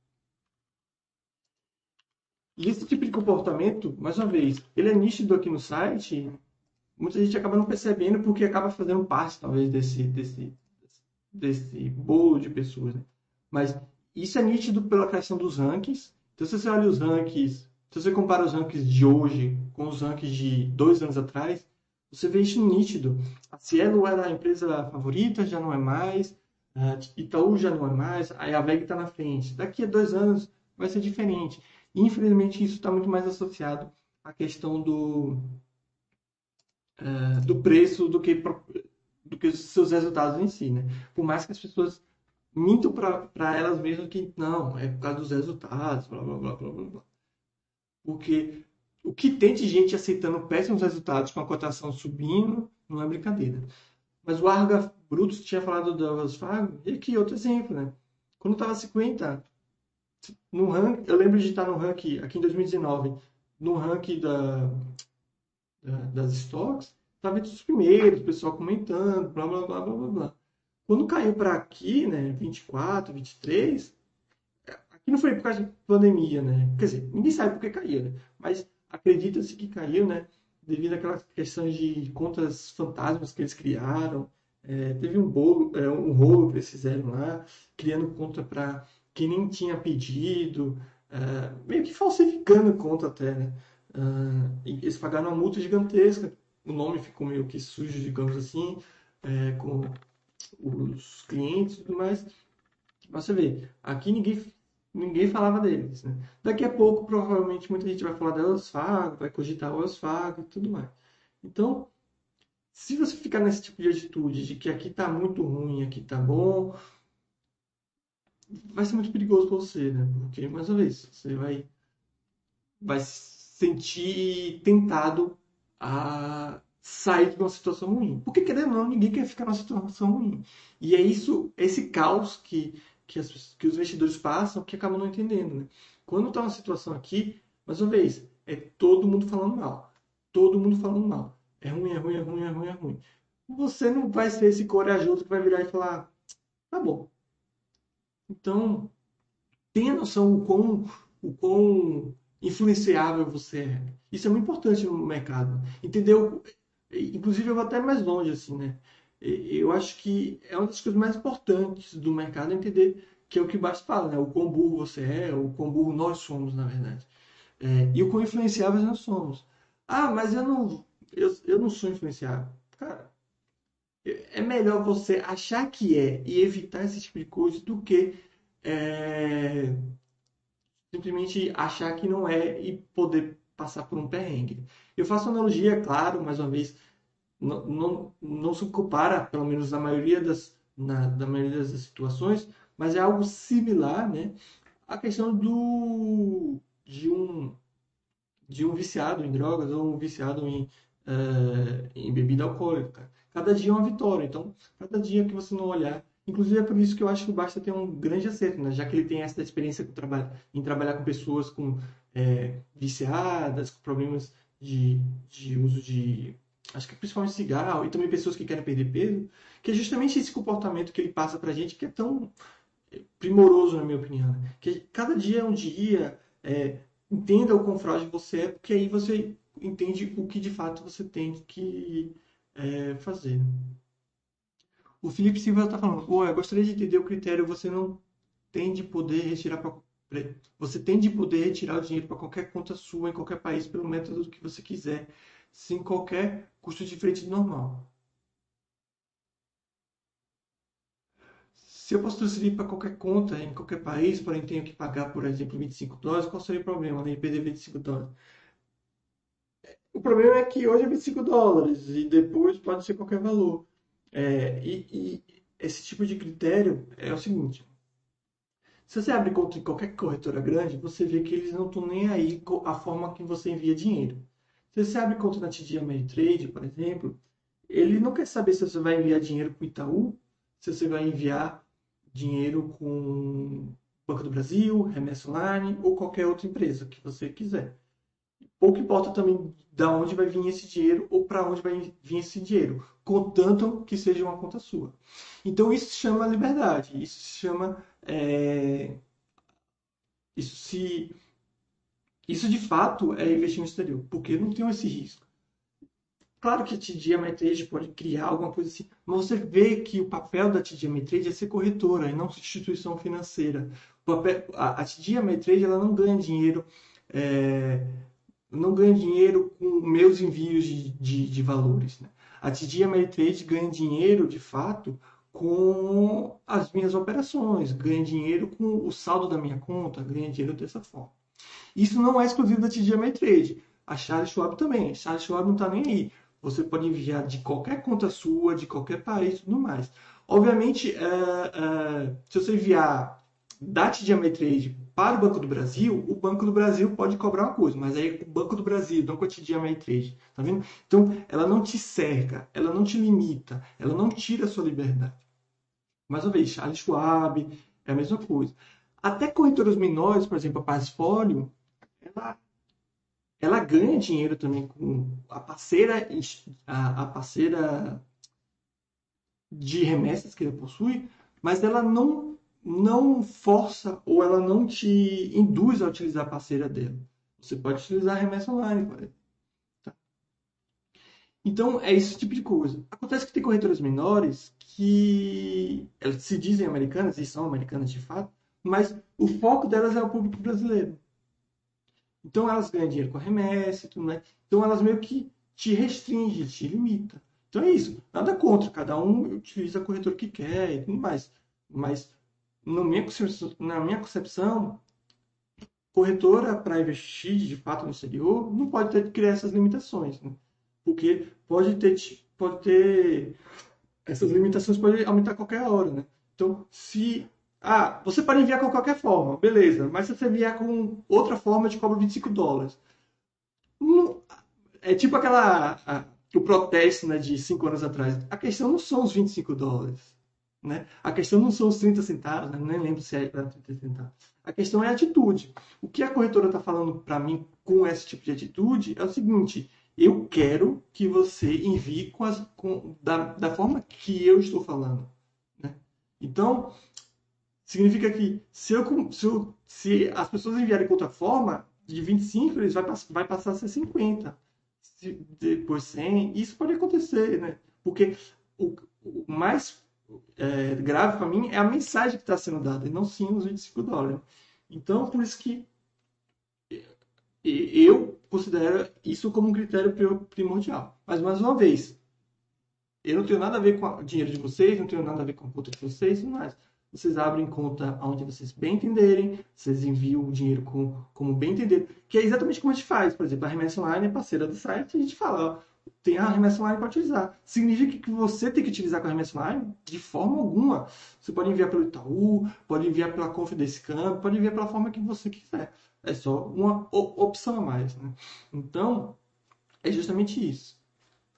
E esse tipo de comportamento, mais uma vez, ele é nítido aqui no site, muita gente acaba não percebendo porque acaba fazendo parte, talvez, desse, desse, desse bolo de pessoas. Né? Mas isso é nítido pela questão dos rankings. Então, se você olha os rankings, se você compara os rankings de hoje com os rankings de dois anos atrás, Você vê isso nítido. A Cielo era a empresa favorita, já não é mais. A Itaú já não é mais. A VEG está na frente. Daqui a dois anos vai ser diferente. infelizmente, isso está muito mais associado à questão do, uh, do preço do que, do que os seus resultados em si. Né? Por mais que as pessoas mintam para elas mesmas que não, é por causa dos resultados, blá, blá, blá, blá, blá. Porque o que tem de gente aceitando péssimos resultados com a cotação subindo não é brincadeira. Mas o Arga Brutus tinha falado Wells Fargo, e aqui outro exemplo, né? Quando estava 50, no rank, eu lembro de estar no ranking aqui em 2019, no ranking da, da, das stocks, estava entre os primeiros, o pessoal comentando, blá blá blá blá blá blá. Quando caiu para aqui, né, 24, 23, aqui não foi por causa de pandemia, né? Quer dizer, ninguém sabe por que caiu, né? Mas acredita-se que caiu, né? Devido àquelas questões de contas fantasmas que eles criaram. É, teve um bolo, é, um rolo que eles fizeram lá, criando conta para quem nem tinha pedido, é, meio que falsificando conta até, né? Uh, eles pagaram uma multa gigantesca, o nome ficou meio que sujo, digamos assim, é, com os clientes e tudo mais. Você vê, aqui ninguém, ninguém falava deles. Né? Daqui a pouco, provavelmente, muita gente vai falar delas Fargo, vai cogitar elas Fargo e tudo mais. Então, se você ficar nesse tipo de atitude de que aqui está muito ruim, aqui está bom, vai ser muito perigoso para você, né? Porque, mais uma vez, você vai, vai se sentir tentado a sair de uma situação ruim. Porque, querendo ou não, ninguém quer ficar numa situação ruim. E é isso, esse caos que, que, as, que os investidores passam que acabam não entendendo. Né? Quando está uma situação aqui, mais uma vez, é todo mundo falando mal. Todo mundo falando mal. É ruim, é ruim, é ruim, é ruim, é ruim. Você não vai ser esse corajoso que vai virar e falar, tá bom. Então, tenha noção o quão, o quão influenciável você é. Isso é muito importante no mercado. Entendeu? Inclusive, eu vou até mais longe, assim, né? Eu acho que é uma das coisas mais importantes do mercado entender que é o que o fala, né? O quão burro você é, o quão burro nós somos, na verdade. É, e o quão influenciáveis nós somos. Ah, mas eu não, eu, eu não sou influenciável. Cara, é melhor você achar que é e evitar esse tipo de coisa do que é, simplesmente achar que não é e poder passar por um perrengue. Eu faço analogia, claro, mais uma vez, não, não, não se compara, pelo menos na maioria das, na, da maioria das situações, mas é algo similar, né? A questão do de um de um viciado em drogas ou um viciado em, uh, em bebida alcoólica. Cada dia é uma vitória. Então, cada dia que você não olhar Inclusive é por isso que eu acho que o Basta tem um grande acerto, né? já que ele tem essa experiência com trabalho, em trabalhar com pessoas com é, viciadas, com problemas de, de uso de, acho que principalmente cigarro, e também pessoas que querem perder peso, que é justamente esse comportamento que ele passa pra gente que é tão primoroso, na minha opinião. Né? Que cada dia é um dia, é, entenda o quão frágil você é, porque aí você entende o que de fato você tem que é, fazer. O Felipe Silva está falando, Pô, eu gostaria de entender o critério, você não tem de poder retirar você tem de poder retirar o dinheiro para qualquer conta sua em qualquer país pelo método que você quiser, sem qualquer custo diferente do normal. Se eu posso transferir para qualquer conta em qualquer país, porém tenho que pagar, por exemplo, 25 dólares, qual seria o problema né, perder 25 dólares? O problema é que hoje é 25 dólares e depois pode ser qualquer valor. É, e, e, esse tipo de critério é o seguinte: se você abre conta em qualquer corretora grande, você vê que eles não estão nem aí com a forma que você envia dinheiro. Se você abre conta na TD Ameritrade, por exemplo, ele não quer saber se você vai enviar dinheiro para o Itaú, se você vai enviar dinheiro com Banco do Brasil, Remessa Online ou qualquer outra empresa que você quiser. Pouco importa também da onde vai vir esse dinheiro ou para onde vai vir esse dinheiro, contanto que seja uma conta sua. Então isso se chama liberdade, isso se chama é... isso se isso de fato é investir no exterior, porque não tem esse risco. Claro que a TD Ameritrade pode criar alguma coisa assim, mas você vê que o papel da TD Ameritrade é ser corretora e não instituição financeira. O papel, a, a TD Ameritrade ela não ganha dinheiro é, eu não ganho dinheiro com meus envios de, de, de valores. Né? A TD Ameritrade ganha dinheiro, de fato, com as minhas operações, ganha dinheiro com o saldo da minha conta, ganha dinheiro dessa forma. Isso não é exclusivo da TD Ameritrade. A Charles Schwab também. A Charles Schwab não está nem aí. Você pode enviar de qualquer conta sua, de qualquer país tudo mais. Obviamente, é, é, se você enviar da TD Ameritrade para o Banco do Brasil, o Banco do Brasil pode cobrar uma coisa, mas aí o Banco do Brasil, não com a TD Ameritrade. Tá vendo? Então, ela não te cerca, ela não te limita, ela não tira a sua liberdade. Mais uma vez, Charles Schwab é a mesma coisa. Até corretoras menores, por exemplo, a Passfolio, ela, ela ganha dinheiro também com a parceira, a, a parceira de remessas que ela possui, mas ela não, não força ou ela não te induz a utilizar a parceira dela. Você pode utilizar a remessa online. Tá? Então, é esse tipo de coisa. Acontece que tem corretoras menores que elas se dizem americanas, e são americanas de fato, mas o foco delas é o público brasileiro. Então elas ganham dinheiro com a remessa e tudo mais. Então elas meio que te restringem, te limita. Então é isso. Nada contra, cada um utiliza a corretora que quer e tudo mais. Mas minha na minha concepção corretora para investir de fato no exterior não pode ter criar essas limitações. Né? Porque pode ter, pode ter essas limitações podem aumentar a qualquer hora, né? Então, se ah, você pode enviar com qualquer forma, beleza, mas se você enviar com outra forma, te cobra 25 dólares. É tipo aquela a, o protesto né, de 5 anos atrás. A questão não são os 25 dólares. Né? A questão não são os 30 centavos, né? nem lembro se é 30 centavos. A questão é a atitude. O que a corretora está falando para mim com esse tipo de atitude é o seguinte: eu quero que você envie com as, com, da, da forma que eu estou falando. Né? Então, significa que se, eu, se, eu, se as pessoas enviarem com outra forma, de 25, eles vai, vai passar a ser 50. Se, depois 100. Isso pode acontecer, né? Porque o, o mais é, grave para mim é a mensagem que está sendo dada, e não sim os 25 dólares. Então, por isso que eu considero isso como um critério primordial. Mas, mais uma vez, eu não tenho nada a ver com o dinheiro de vocês, não tenho nada a ver com a conta de vocês, mas vocês abrem conta onde vocês bem entenderem, vocês enviam o dinheiro com, como bem entender, que é exatamente como a gente faz. Por exemplo, a remessa online é parceira do site, a gente fala, ó, tem a remessa online para utilizar. Significa que você tem que utilizar com a remessa online de forma alguma. Você pode enviar pelo Itaú, pode enviar pela Confidence Camp, pode enviar pela forma que você quiser. É só uma opção a mais. Né? Então, é justamente isso.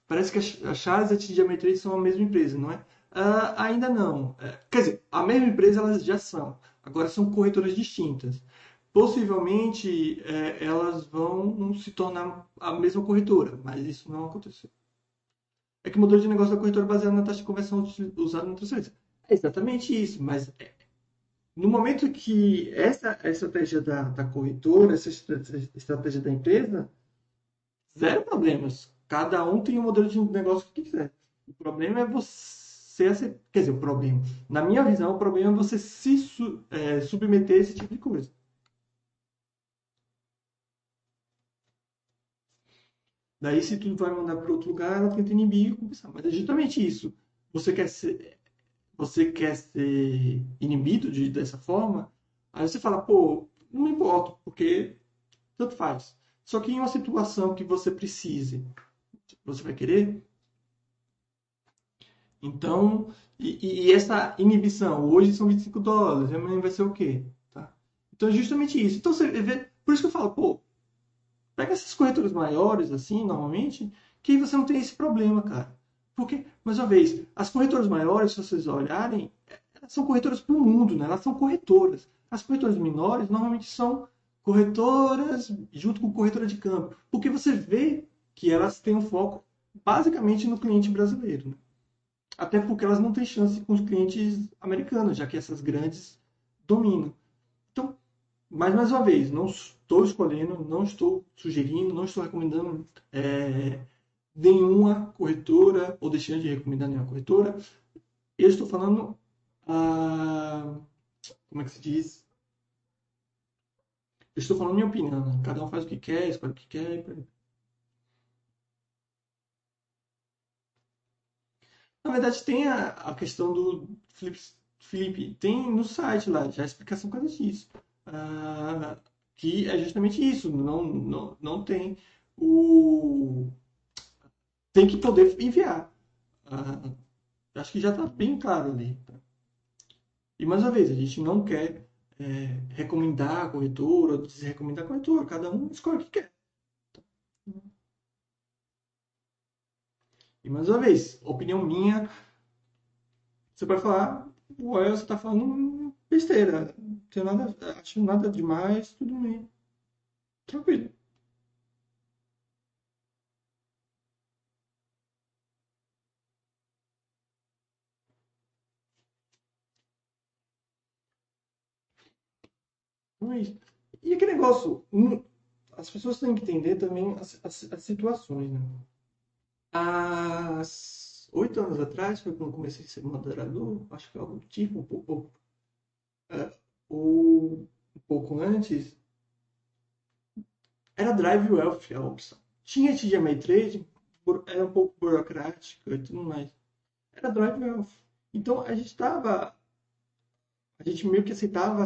Parece que a Charles e a Ameritrade são a mesma empresa, não é? Uh, ainda não. É, quer dizer, a mesma empresa elas já são. Agora são corretoras distintas. Possivelmente é, elas vão se tornar a mesma corretora, mas isso não aconteceu. É que o modelo de negócio da corretora baseado na taxa de conversão usada na transferência. É exatamente isso, mas é, no momento que essa estratégia da, da corretora, essa estratégia da empresa, zero problemas. Cada um tem um modelo de negócio que quiser. O problema é você. Quer dizer, o problema. Na minha visão, o problema é você se é, submeter a esse tipo de coisa. Daí, se tudo vai mandar para outro lugar, ela tenta inibir e compensar. Mas é justamente isso. Você quer ser você quer ser inibido de, dessa forma, aí você fala, pô, não me importo, porque tanto faz. Só que em uma situação que você precise, você vai querer? Então, e, e essa inibição, hoje são 25 dólares, amanhã vai ser o quê? Tá? Então é justamente isso. Então você vê, por isso que eu falo, pô, pega essas corretoras maiores, assim, normalmente, que você não tem esse problema, cara. Porque, mais uma vez, as corretoras maiores, se vocês olharem, elas são corretoras para o mundo, né? elas são corretoras. As corretoras menores normalmente são corretoras junto com corretora de câmbio, porque você vê que elas têm um foco basicamente no cliente brasileiro. Né? Até porque elas não têm chance com os clientes americanos, já que essas grandes dominam. Então, mais, uma vez, não estou escolhendo, não estou sugerindo, não estou recomendando é, nenhuma corretora, ou deixando de recomendar nenhuma corretora. Eu estou falando, ah, como é que se diz? Eu estou falando minha opinião, né? Cada um faz o que quer, escolhe o que quer. Na verdade, tem a, a questão do Felipe, Felipe, tem no site lá já a explicação por causa disso. Ah, que é justamente isso. Não, não, não tem o. Tem que poder enviar. Ah, acho que já está bem claro ali. tá? E mais uma vez, a gente não quer é, recomendar a corretora, ou desrecomendar a corretora. Cada um escolhe o que quer. E mais uma vez, opinião minha, você vai falar, ué, você está falando besteira. Tem nada, acho nada demais, tudo bem. Tranquilo. Então é. E aquele negócio, as pessoas têm que entender também as, as- as situações, né? Há oito anos atrás, foi quando comecei a ser moderador, acho que algo tipo, um pouco, ou um pouco antes, era Drive Wealth a opção. Tinha TGMA Trade, era um pouco burocrática e tudo mais. Era Drive Wealth. Então a gente estava, a gente meio que aceitava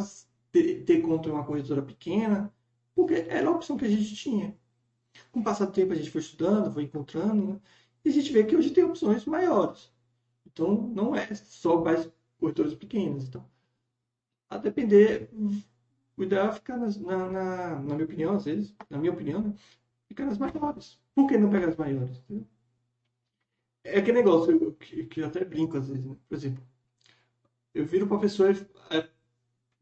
ter, ter conta em uma corretora pequena, porque era a opção que a gente tinha. Com o passar do tempo a gente foi estudando, foi encontrando, né? E a gente vê que hoje tem opções maiores. Então não é só mais corretoras pequenas. Então, a depender, o ideal é ficar nas- na, na, na minha opinião, às vezes, na minha opinião, né? ficar nas maiores. Por que não pegar as maiores? entendeu? É aquele negócio que, que eu até brinco às vezes, né? Por exemplo, eu viro pra pessoa e, é,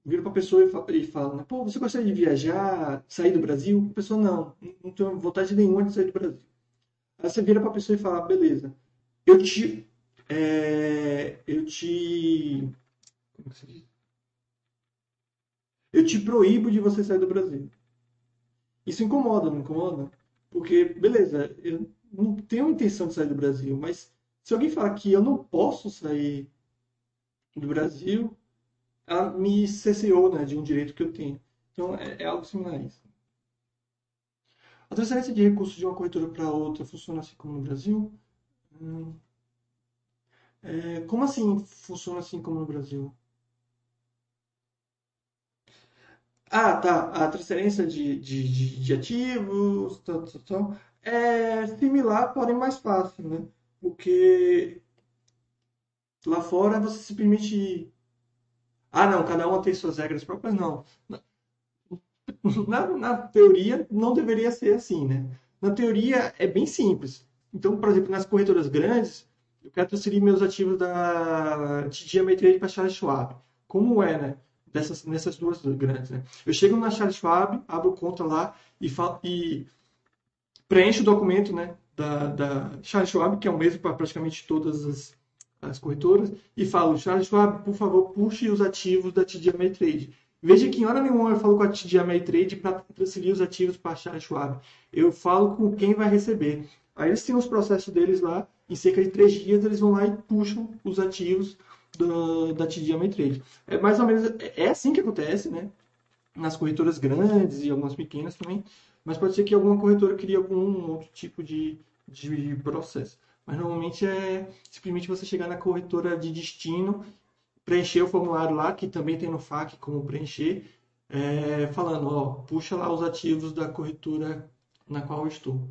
viro pra pessoa e fa- e falo, né? Pô, você gostaria de viajar, sair do Brasil? A pessoa, não, não tenho vontade nenhuma de sair do Brasil. Aí você vira pra pessoa e fala, beleza, eu te, é, eu te, como diz? Eu te proíbo de você sair do Brasil. Isso incomoda, não incomoda? Porque, beleza, eu não tenho intenção de sair do Brasil, mas se alguém falar que eu não posso sair do Brasil, ela me cesseou, né, de um direito que eu tenho. Então, é, é algo similar a isso. A transferência de recursos de uma corretora para outra funciona assim como no Brasil? Hum, é, como assim funciona assim como no Brasil? Ah, tá. A transferência de, de, de, de ativos, tal, tal, tal, é similar, porém mais fácil, né? Porque lá fora você se permite. Ah, não, cada uma tem suas regras próprias, não. (laughs) Na, na teoria, não deveria ser assim, né? Na teoria, é bem simples. Então, por exemplo, nas corretoras grandes, eu quero transferir meus ativos da TD Ameritrade para Charles Schwab. Como é, né? Dessas, nessas duas grandes, né? Eu chego na Charles Schwab, abro conta lá e, falo, e preencho o documento, né? Da, da Charles Schwab, que é o mesmo para praticamente todas as, as corretoras, e falo, Charles Schwab, por favor, puxe os ativos da TD Ameritrade. Veja que em hora nenhuma eu falo com a TD Ameritrade para transferir os ativos para a Charles Schwab. Eu falo com quem vai receber. Aí eles têm os processos deles lá, em cerca de três dias eles vão lá e puxam os ativos do, da TD Ameritrade. É mais ou menos, é assim que acontece, né? Nas corretoras grandes e algumas pequenas também, mas pode ser que alguma corretora crie algum outro tipo de, de processo. Mas normalmente é simplesmente você chegar na corretora de destino preencher o formulário lá, que também tem no FAQ como preencher, é, falando, ó, puxa lá os ativos da corretora na qual eu estou.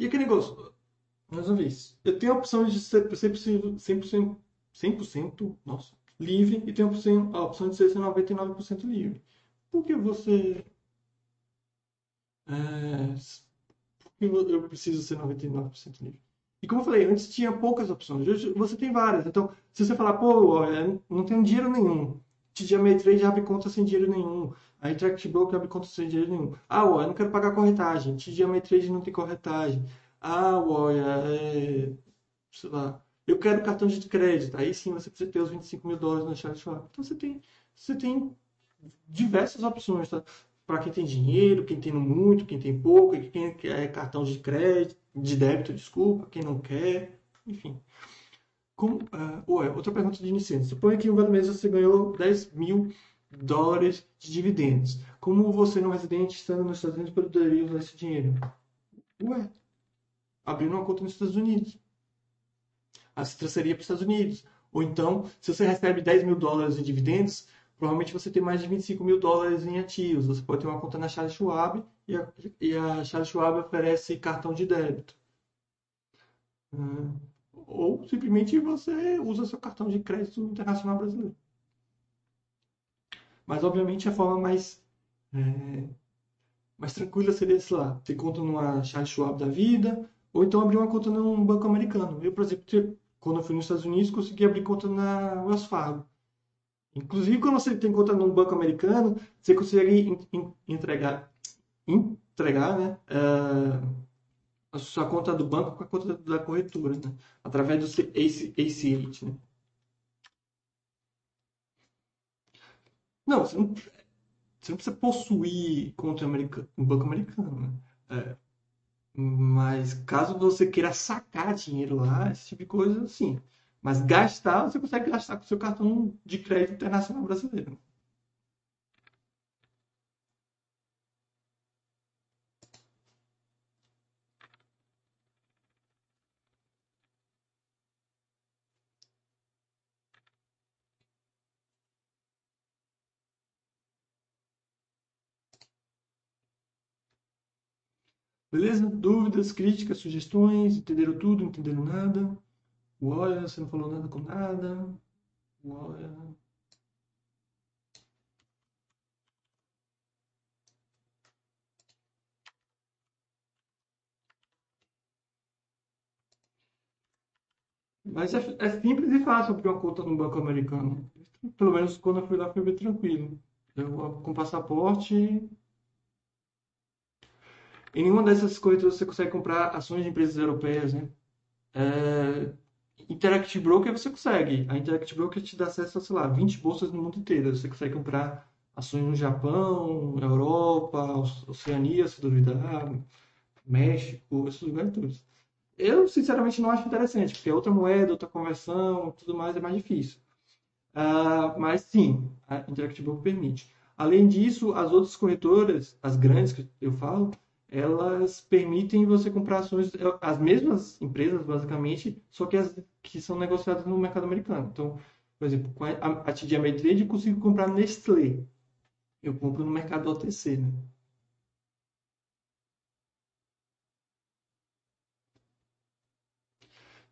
E aquele negócio, mais uma vez, eu tenho a opção de ser 100%, 100%, 100% nossa, livre e tenho a opção, de ser 99% livre. Por que você... É, por que eu preciso ser 99% livre? E como eu falei, antes tinha poucas opções, hoje você tem várias. Então, se você falar, pô, olha, não tenho dinheiro nenhum, TD Ameritrade abre conta sem dinheiro nenhum, a Interact Broker abre conta sem dinheiro nenhum. Ah, eu não quero pagar corretagem, TD Ameritrade não tem corretagem. Ah, olha, é, sei lá, eu quero cartão de crédito. Aí sim você precisa ter os 25 mil dólares na Charles Schwab. Então você tem, você tem diversas opções, tá? Para quem tem dinheiro, quem tem muito, quem tem pouco, quem quer cartão de crédito, de débito, desculpa, quem não quer, enfim. Como, uh, ué, outra pergunta de iniciante. Suponha que em um vale mês você ganhou 10 mil dólares de dividendos. Como você não residente estando nos Estados Unidos poderia usar esse dinheiro? Ué, abrindo uma conta nos Estados Unidos. Aí você transferia para os Estados Unidos. Ou então, se você recebe 10 mil dólares em dividendos, provavelmente você tem mais de 25 mil dólares em ativos. Você pode ter uma conta na Charles Schwab e a, e a Charles Schwab oferece cartão de débito. Hum, ou simplesmente você usa seu cartão de crédito internacional brasileiro. Mas, obviamente, a forma mais, é, mais tranquila seria, sei lá, ter conta numa Charles Schwab da vida, ou então abrir uma conta num banco americano. Eu, por exemplo, quando eu fui nos Estados Unidos, consegui abrir conta na Wells Fargo. Inclusive, quando você tem conta num banco americano, você consegue entregar, entregar né, uh, a sua conta do banco com a conta da corretora, né, através do ACH. Né. Não, você não, você não precisa possuir conta americana, um banco americano. Né? É, mas caso você queira sacar dinheiro lá, esse tipo de coisa, sim. Mas gastar, você consegue gastar com seu cartão de crédito internacional brasileiro. Beleza? Dúvidas, críticas, sugestões? Entenderam tudo? Entenderam nada? Olha, você não falou nada com nada. Olha. Mas é, é, simples e fácil abrir uma conta no banco americano. Pelo menos quando eu fui lá foi bem tranquilo. Eu com passaporte. Em nenhuma dessas corretoras você consegue comprar ações de empresas europeias, né? É, Interactive Broker você consegue. A Interactive Broker te dá acesso a, sei lá, 20 bolsas no mundo inteiro. Você consegue comprar ações no Japão, Europa, Oceania, se duvidar, México, esses lugares todos. Eu, sinceramente, não acho interessante, porque é outra moeda, outra conversão, tudo mais é mais difícil. Uh, mas sim, a Interactive Broker permite. Além disso, as outras corretoras, as grandes que eu falo, elas permitem você comprar ações, as mesmas empresas, basicamente, só que as que são negociadas no mercado americano. Então, por exemplo, a TD Ameritrade eu consigo comprar Nestlé. Eu compro no mercado OTC, né?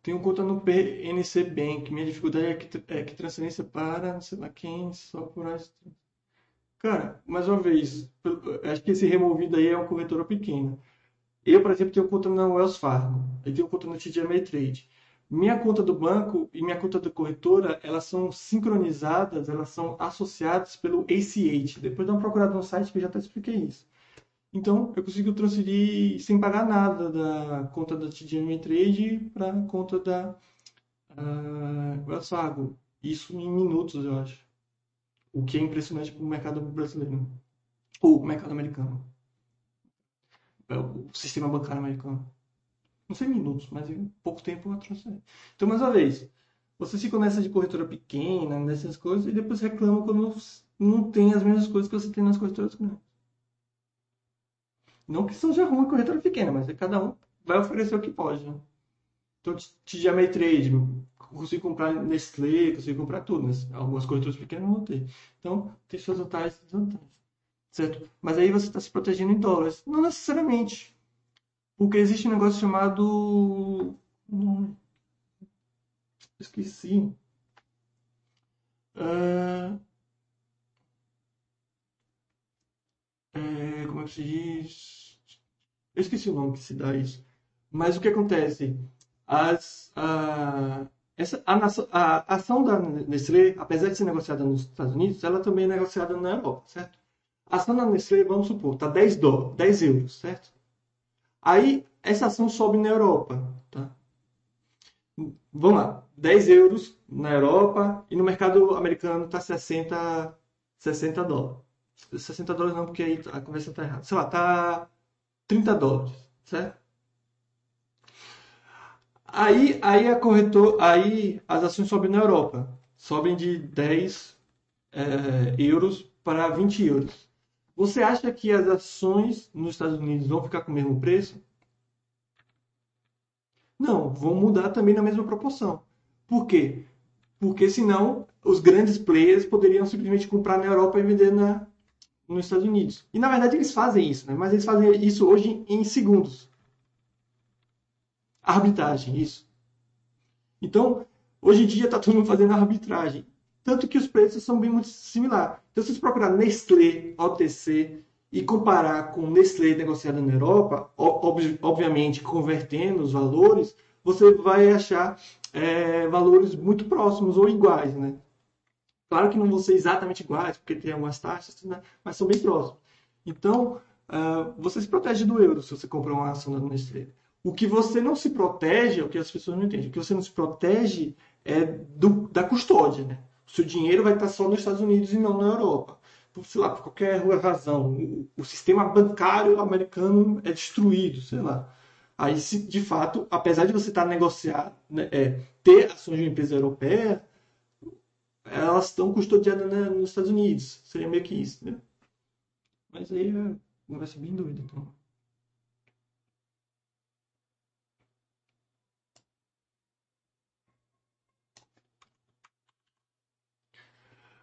Tenho conta no PNC Bank. Minha dificuldade é que, é que transferência para não sei lá quem, só por Cara, mais uma vez, acho que esse removido aí é uma corretora pequena. Eu, por exemplo, tenho conta na Wells Fargo, eu tenho conta no TD Ameritrade. Minha conta do banco e minha conta da corretora, elas são sincronizadas, elas são associadas pelo ACH. Depois dá uma procurada no site que eu já até expliquei isso. Então, eu consigo transferir sem pagar nada da conta da TD Ameritrade para a conta da uh, Wells Fargo. Isso em minutos, eu acho. O que é impressionante para o mercado brasileiro. Ou o mercado americano. É o sistema bancário americano. Não sei minutos, mas em pouco tempo eu transferi. Então, mais uma vez, você fica nessa de corretora pequena, nessas coisas, e depois reclama quando não tem as mesmas coisas que você tem nas corretoras grandes. Não que seja ruim corretora pequena, mas cada um vai oferecer o que pode. Né? Então, chamei trade, consigo comprar Nestlé, consigo comprar tudo, mas algumas corretoras pequenas não ter. Então, tem suas vantagens e desvantagens. Certo? Mas aí você está se protegendo em dólares. Não necessariamente. Porque existe um negócio chamado. Hum, esqueci. Uh, é, como é que se diz? Eu esqueci o nome que se dá isso. Mas o que acontece? As, uh, essa, a, a, ação da Nestlé, apesar de ser negociada nos Estados Unidos, ela também é negociada na Europa, certo? A ação da Nestlé, vamos supor, está 10, dólares, 10 euros, certo? Aí, essa ação sobe na Europa, tá? Vamos lá, 10 euros na Europa e no mercado americano está 60 60 dólares. 60 dólares não, porque aí a conversão tá errada. Sei lá, tá 30 dólares, certo? Aí, aí a corretor, aí as ações sobem na Europa. Sobem de 10 é, euros para 20 euros. Você acha que as ações nos Estados Unidos vão ficar com o mesmo preço? Não, vão mudar também na mesma proporção. Por quê? Porque senão os grandes players poderiam simplesmente comprar na Europa e vender na, nos Estados Unidos. E na verdade eles fazem isso, né? mas eles fazem isso hoje em segundos. Arbitragem, isso. Então, hoje em dia está todo mundo fazendo arbitragem. Tanto que os preços são bem muito similares. Então, se você procurar Nestlé, OTC e comparar com Nestlé negociada na Europa, ob obviamente convertendo os valores, você vai achar é, valores muito próximos ou iguais, né? Claro que não vão ser exatamente iguais, porque tem algumas taxas, né? mas são bem próximos. Então, uh, você se protege do euro se você comprar uma ação da Nestlé. O que você não se protege, é o que as pessoas não entendem, o que você não se protege é do, da custódia, né? O seu dinheiro vai estar só nos Estados Unidos e não na Europa. Por, sei lá, por qualquer razão. O, o sistema bancário americano é destruído, sei lá. Aí, se de fato, apesar de você estar negociando, né, é, ter ações de uma empresa europeia, elas estão custodiadas né, nos Estados Unidos. Seria meio que isso, né? Mas aí é, vai ser bem doido, então.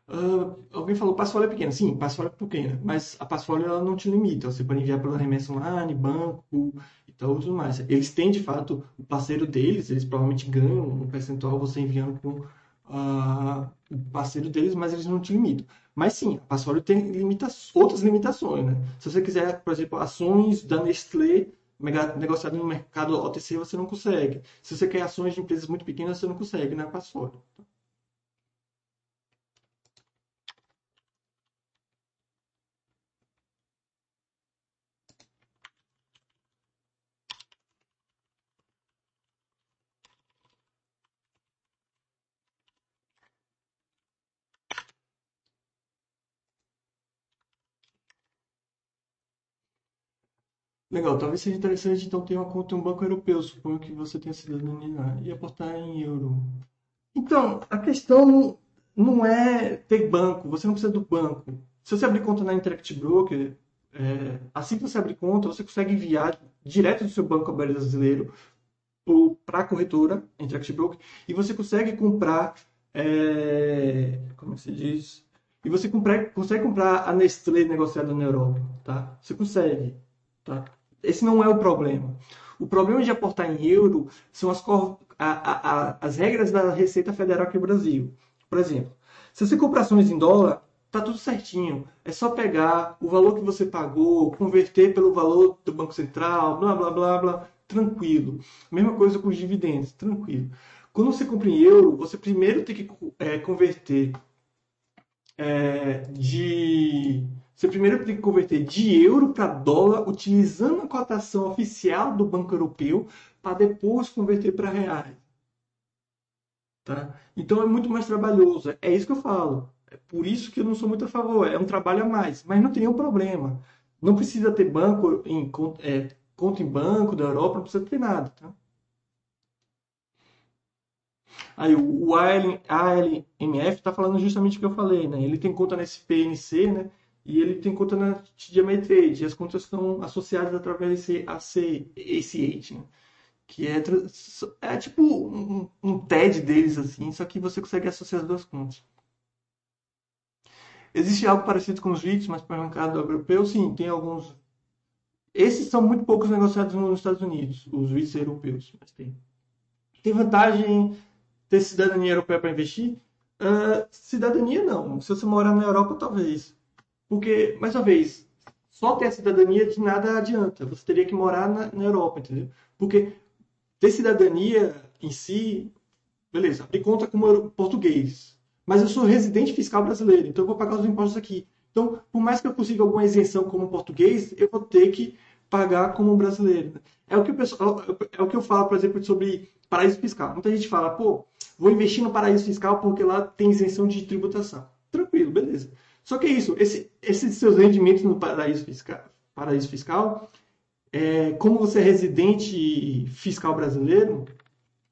Uh, alguém falou passfolio é pequena. Sim, passfolio é pequena, mas a passfolio ela não te limita. Você pode enviar pela remessa online, banco e tal, tudo mais. Eles têm, de fato, o parceiro deles, eles provavelmente ganham um percentual você enviando com uh, o parceiro deles, mas eles não te limitam. Mas sim, a passfolio tem limita outras limitações, né? Se você quiser, por exemplo, ações da Nestlé negociadas no mercado OTC, você não consegue. Se você quer ações de empresas muito pequenas, você não consegue na né? Legal, talvez seja interessante então ter uma conta em um banco europeu, suponho que você tenha cidadania e aportar em euro. Então, a questão não é ter banco, você não precisa do banco. Se você abrir conta na Interact Broker, é, assim que você abrir conta, você consegue enviar direto do seu banco brasileiro para a corretora, Interact Broker, e você consegue comprar, é, como se diz, e você comprar, consegue comprar a Nestlé negociada na Europa, tá? Você consegue, tá? Esse não é o problema. O problema de aportar em euro são as, a, a, as regras da Receita Federal aqui no Brasil. Por exemplo, se você comprar ações em dólar, tá tudo certinho. É só pegar o valor que você pagou, converter pelo valor do Banco Central, blá blá blá blá, tranquilo. Mesma coisa com os dividendos, tranquilo. Quando você compra em euro, você primeiro tem que é, converter é, de você primeiro tem que converter de euro para dólar utilizando a cotação oficial do Banco Europeu para depois converter para reais. Tá? Então é muito mais trabalhoso. É isso que eu falo. É por isso que eu não sou muito a favor. É um trabalho a mais. Mas não tem nenhum problema. Não precisa ter banco em é, conta em banco da Europa, não precisa ter nada. Tá? Aí o ALMF está falando justamente o que eu falei. Né? Ele tem conta nesse PNC, né? E ele tem conta na TD Ameritrade, e as contas estão associadas através desse AC, ACH, né? que é, é tipo um, um TED deles, assim, só que você consegue associar as duas contas. Existe algo parecido com os REITs, mas para o mercado europeu, sim, tem alguns. Esses são muito poucos negociados nos Estados Unidos, os REITs europeus, mas tem. Tem vantagem ter cidadania europeia para investir? Uh, cidadania não. Se você morar na Europa, talvez. Porque, mais uma vez, só ter a cidadania de nada adianta. Você teria que morar na, na Europa, entendeu? Porque ter cidadania em si, beleza, abrir conta como português. Mas eu sou residente fiscal brasileiro, então eu vou pagar os impostos aqui. Então, por mais que eu consiga alguma isenção como português, eu vou ter que pagar como brasileiro. É o que, o pessoal, é o que eu falo, por exemplo, sobre paraíso fiscal. Muita gente fala, pô, vou investir no paraíso fiscal porque lá tem isenção de tributação. Tranquilo, beleza. Só que é isso, esse, esses seus rendimentos no paraíso fiscal, paraíso fiscal é, como você é residente fiscal brasileiro,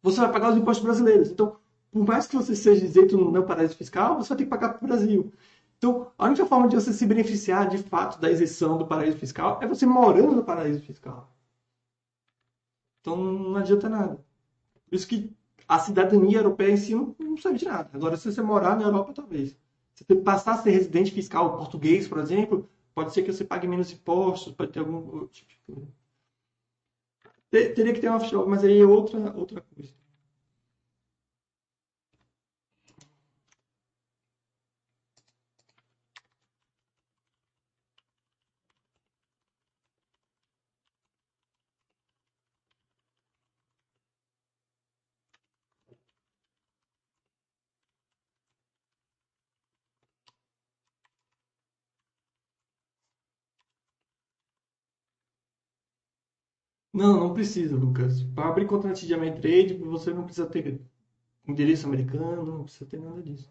você vai pagar os impostos brasileiros. Então, por mais que você seja isento no paraíso fiscal, você vai ter que pagar para o Brasil. Então, a única forma de você se beneficiar de fato da isenção do paraíso fiscal é você morando no paraíso fiscal. Então, não adianta nada. Por isso que a cidadania europeia em si não, não serve de nada. Agora, se você morar na Europa, talvez. Se você passar a ser residente fiscal português, por exemplo, pode ser que você pague menos impostos, pode ter algum tipo. Teria que ter uma offshore, mas aí é outra, outra coisa. Não, não precisa, Lucas. Para abrir conta na TD Ameritrade, você não precisa ter endereço americano, não precisa ter nada disso.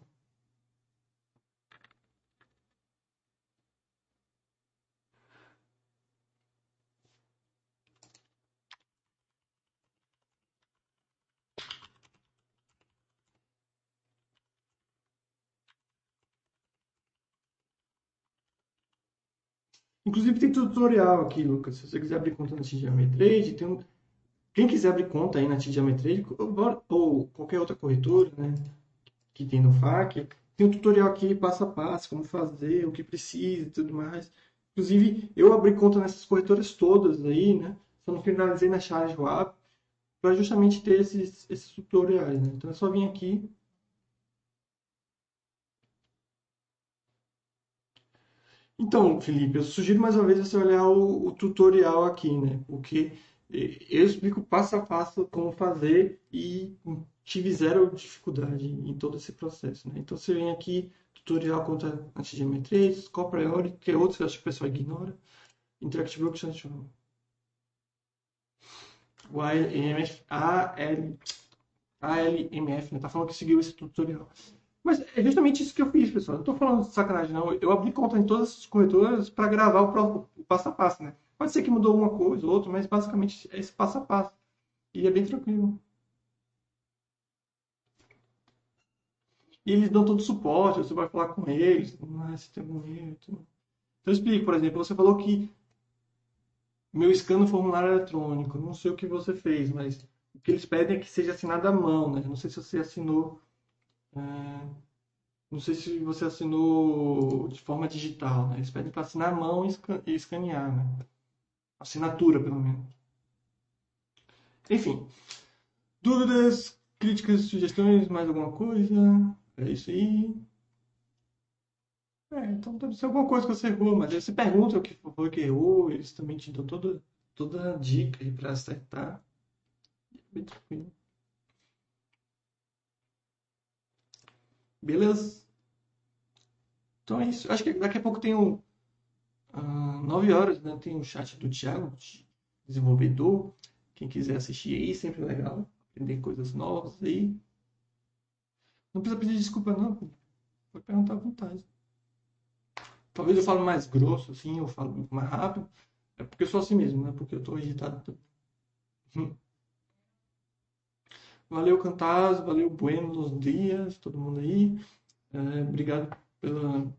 Inclusive tem tutorial aqui, Lucas. Se você quiser abrir conta na TD Ameritrade, tem um... quem quiser abrir conta aí na TD Ameritrade ou, qualquer outra corretora, né, que tem no FAQ, tem um tutorial aqui passo a passo, como fazer, o que precisa e tudo mais. Inclusive, eu abri conta nessas corretoras todas aí, né? Só não finalizei na Charge Web para justamente ter esses, esses tutoriais, né? Então é só vir aqui Então, Felipe, eu sugiro mais uma vez você olhar o, o tutorial aqui, né? Porque eu explico passo a passo como fazer e tive zero dificuldade em todo esse processo, né? Então você vem aqui, tutorial contra anti-geometria, Core Priority, que é outro que eu acho que o pessoal ignora, Interactive Transform. O ALMF, ALMF, né? Tá falando que seguiu esse tutorial. Mas é justamente isso que eu fiz, pessoal. Não estou falando de sacanagem, não. Eu abri conta em todas as corretoras para gravar o, passo a passo, né? Pode ser que mudou uma coisa ou outra, mas basicamente é esse passo a passo. E é bem tranquilo. E eles dão todo o suporte, você vai falar com eles, mas se tem erro. Então eu explico, por exemplo, você falou que meu scan no formulário eletrônico, não sei o que você fez, mas o que eles pedem é que seja assinado à mão, né? Não sei se você assinou é, não sei se você assinou de forma digital, né? Eles pedem para assinar a mão e escanear, né? Assinatura, pelo menos. Enfim. Dúvidas, críticas, sugestões, mais alguma coisa? É isso aí. É, então deve ser alguma coisa que você errou, mas aí você pergunta o que foi que errou, eles também te dão toda, toda a dica aí acertar. Bem tranquilo. Beleza? Então é isso. Acho que daqui a pouco tem o. Uh, 9 horas, né? Tem o chat do Thiago, desenvolvedor. Quem quiser assistir aí, sempre legal. Aprender coisas novas aí. Não precisa pedir desculpa, não. Pode perguntar à vontade. Talvez eu fale mais grosso, assim, eu falo mais rápido. É porque eu sou assim mesmo, né? Porque eu tô irritado. (laughs) Valeu, Cantaz, valeu, Buenos dias, todo mundo aí. É, obrigado pela,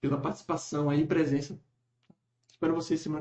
pela participação aí, presença. Espero vocês semana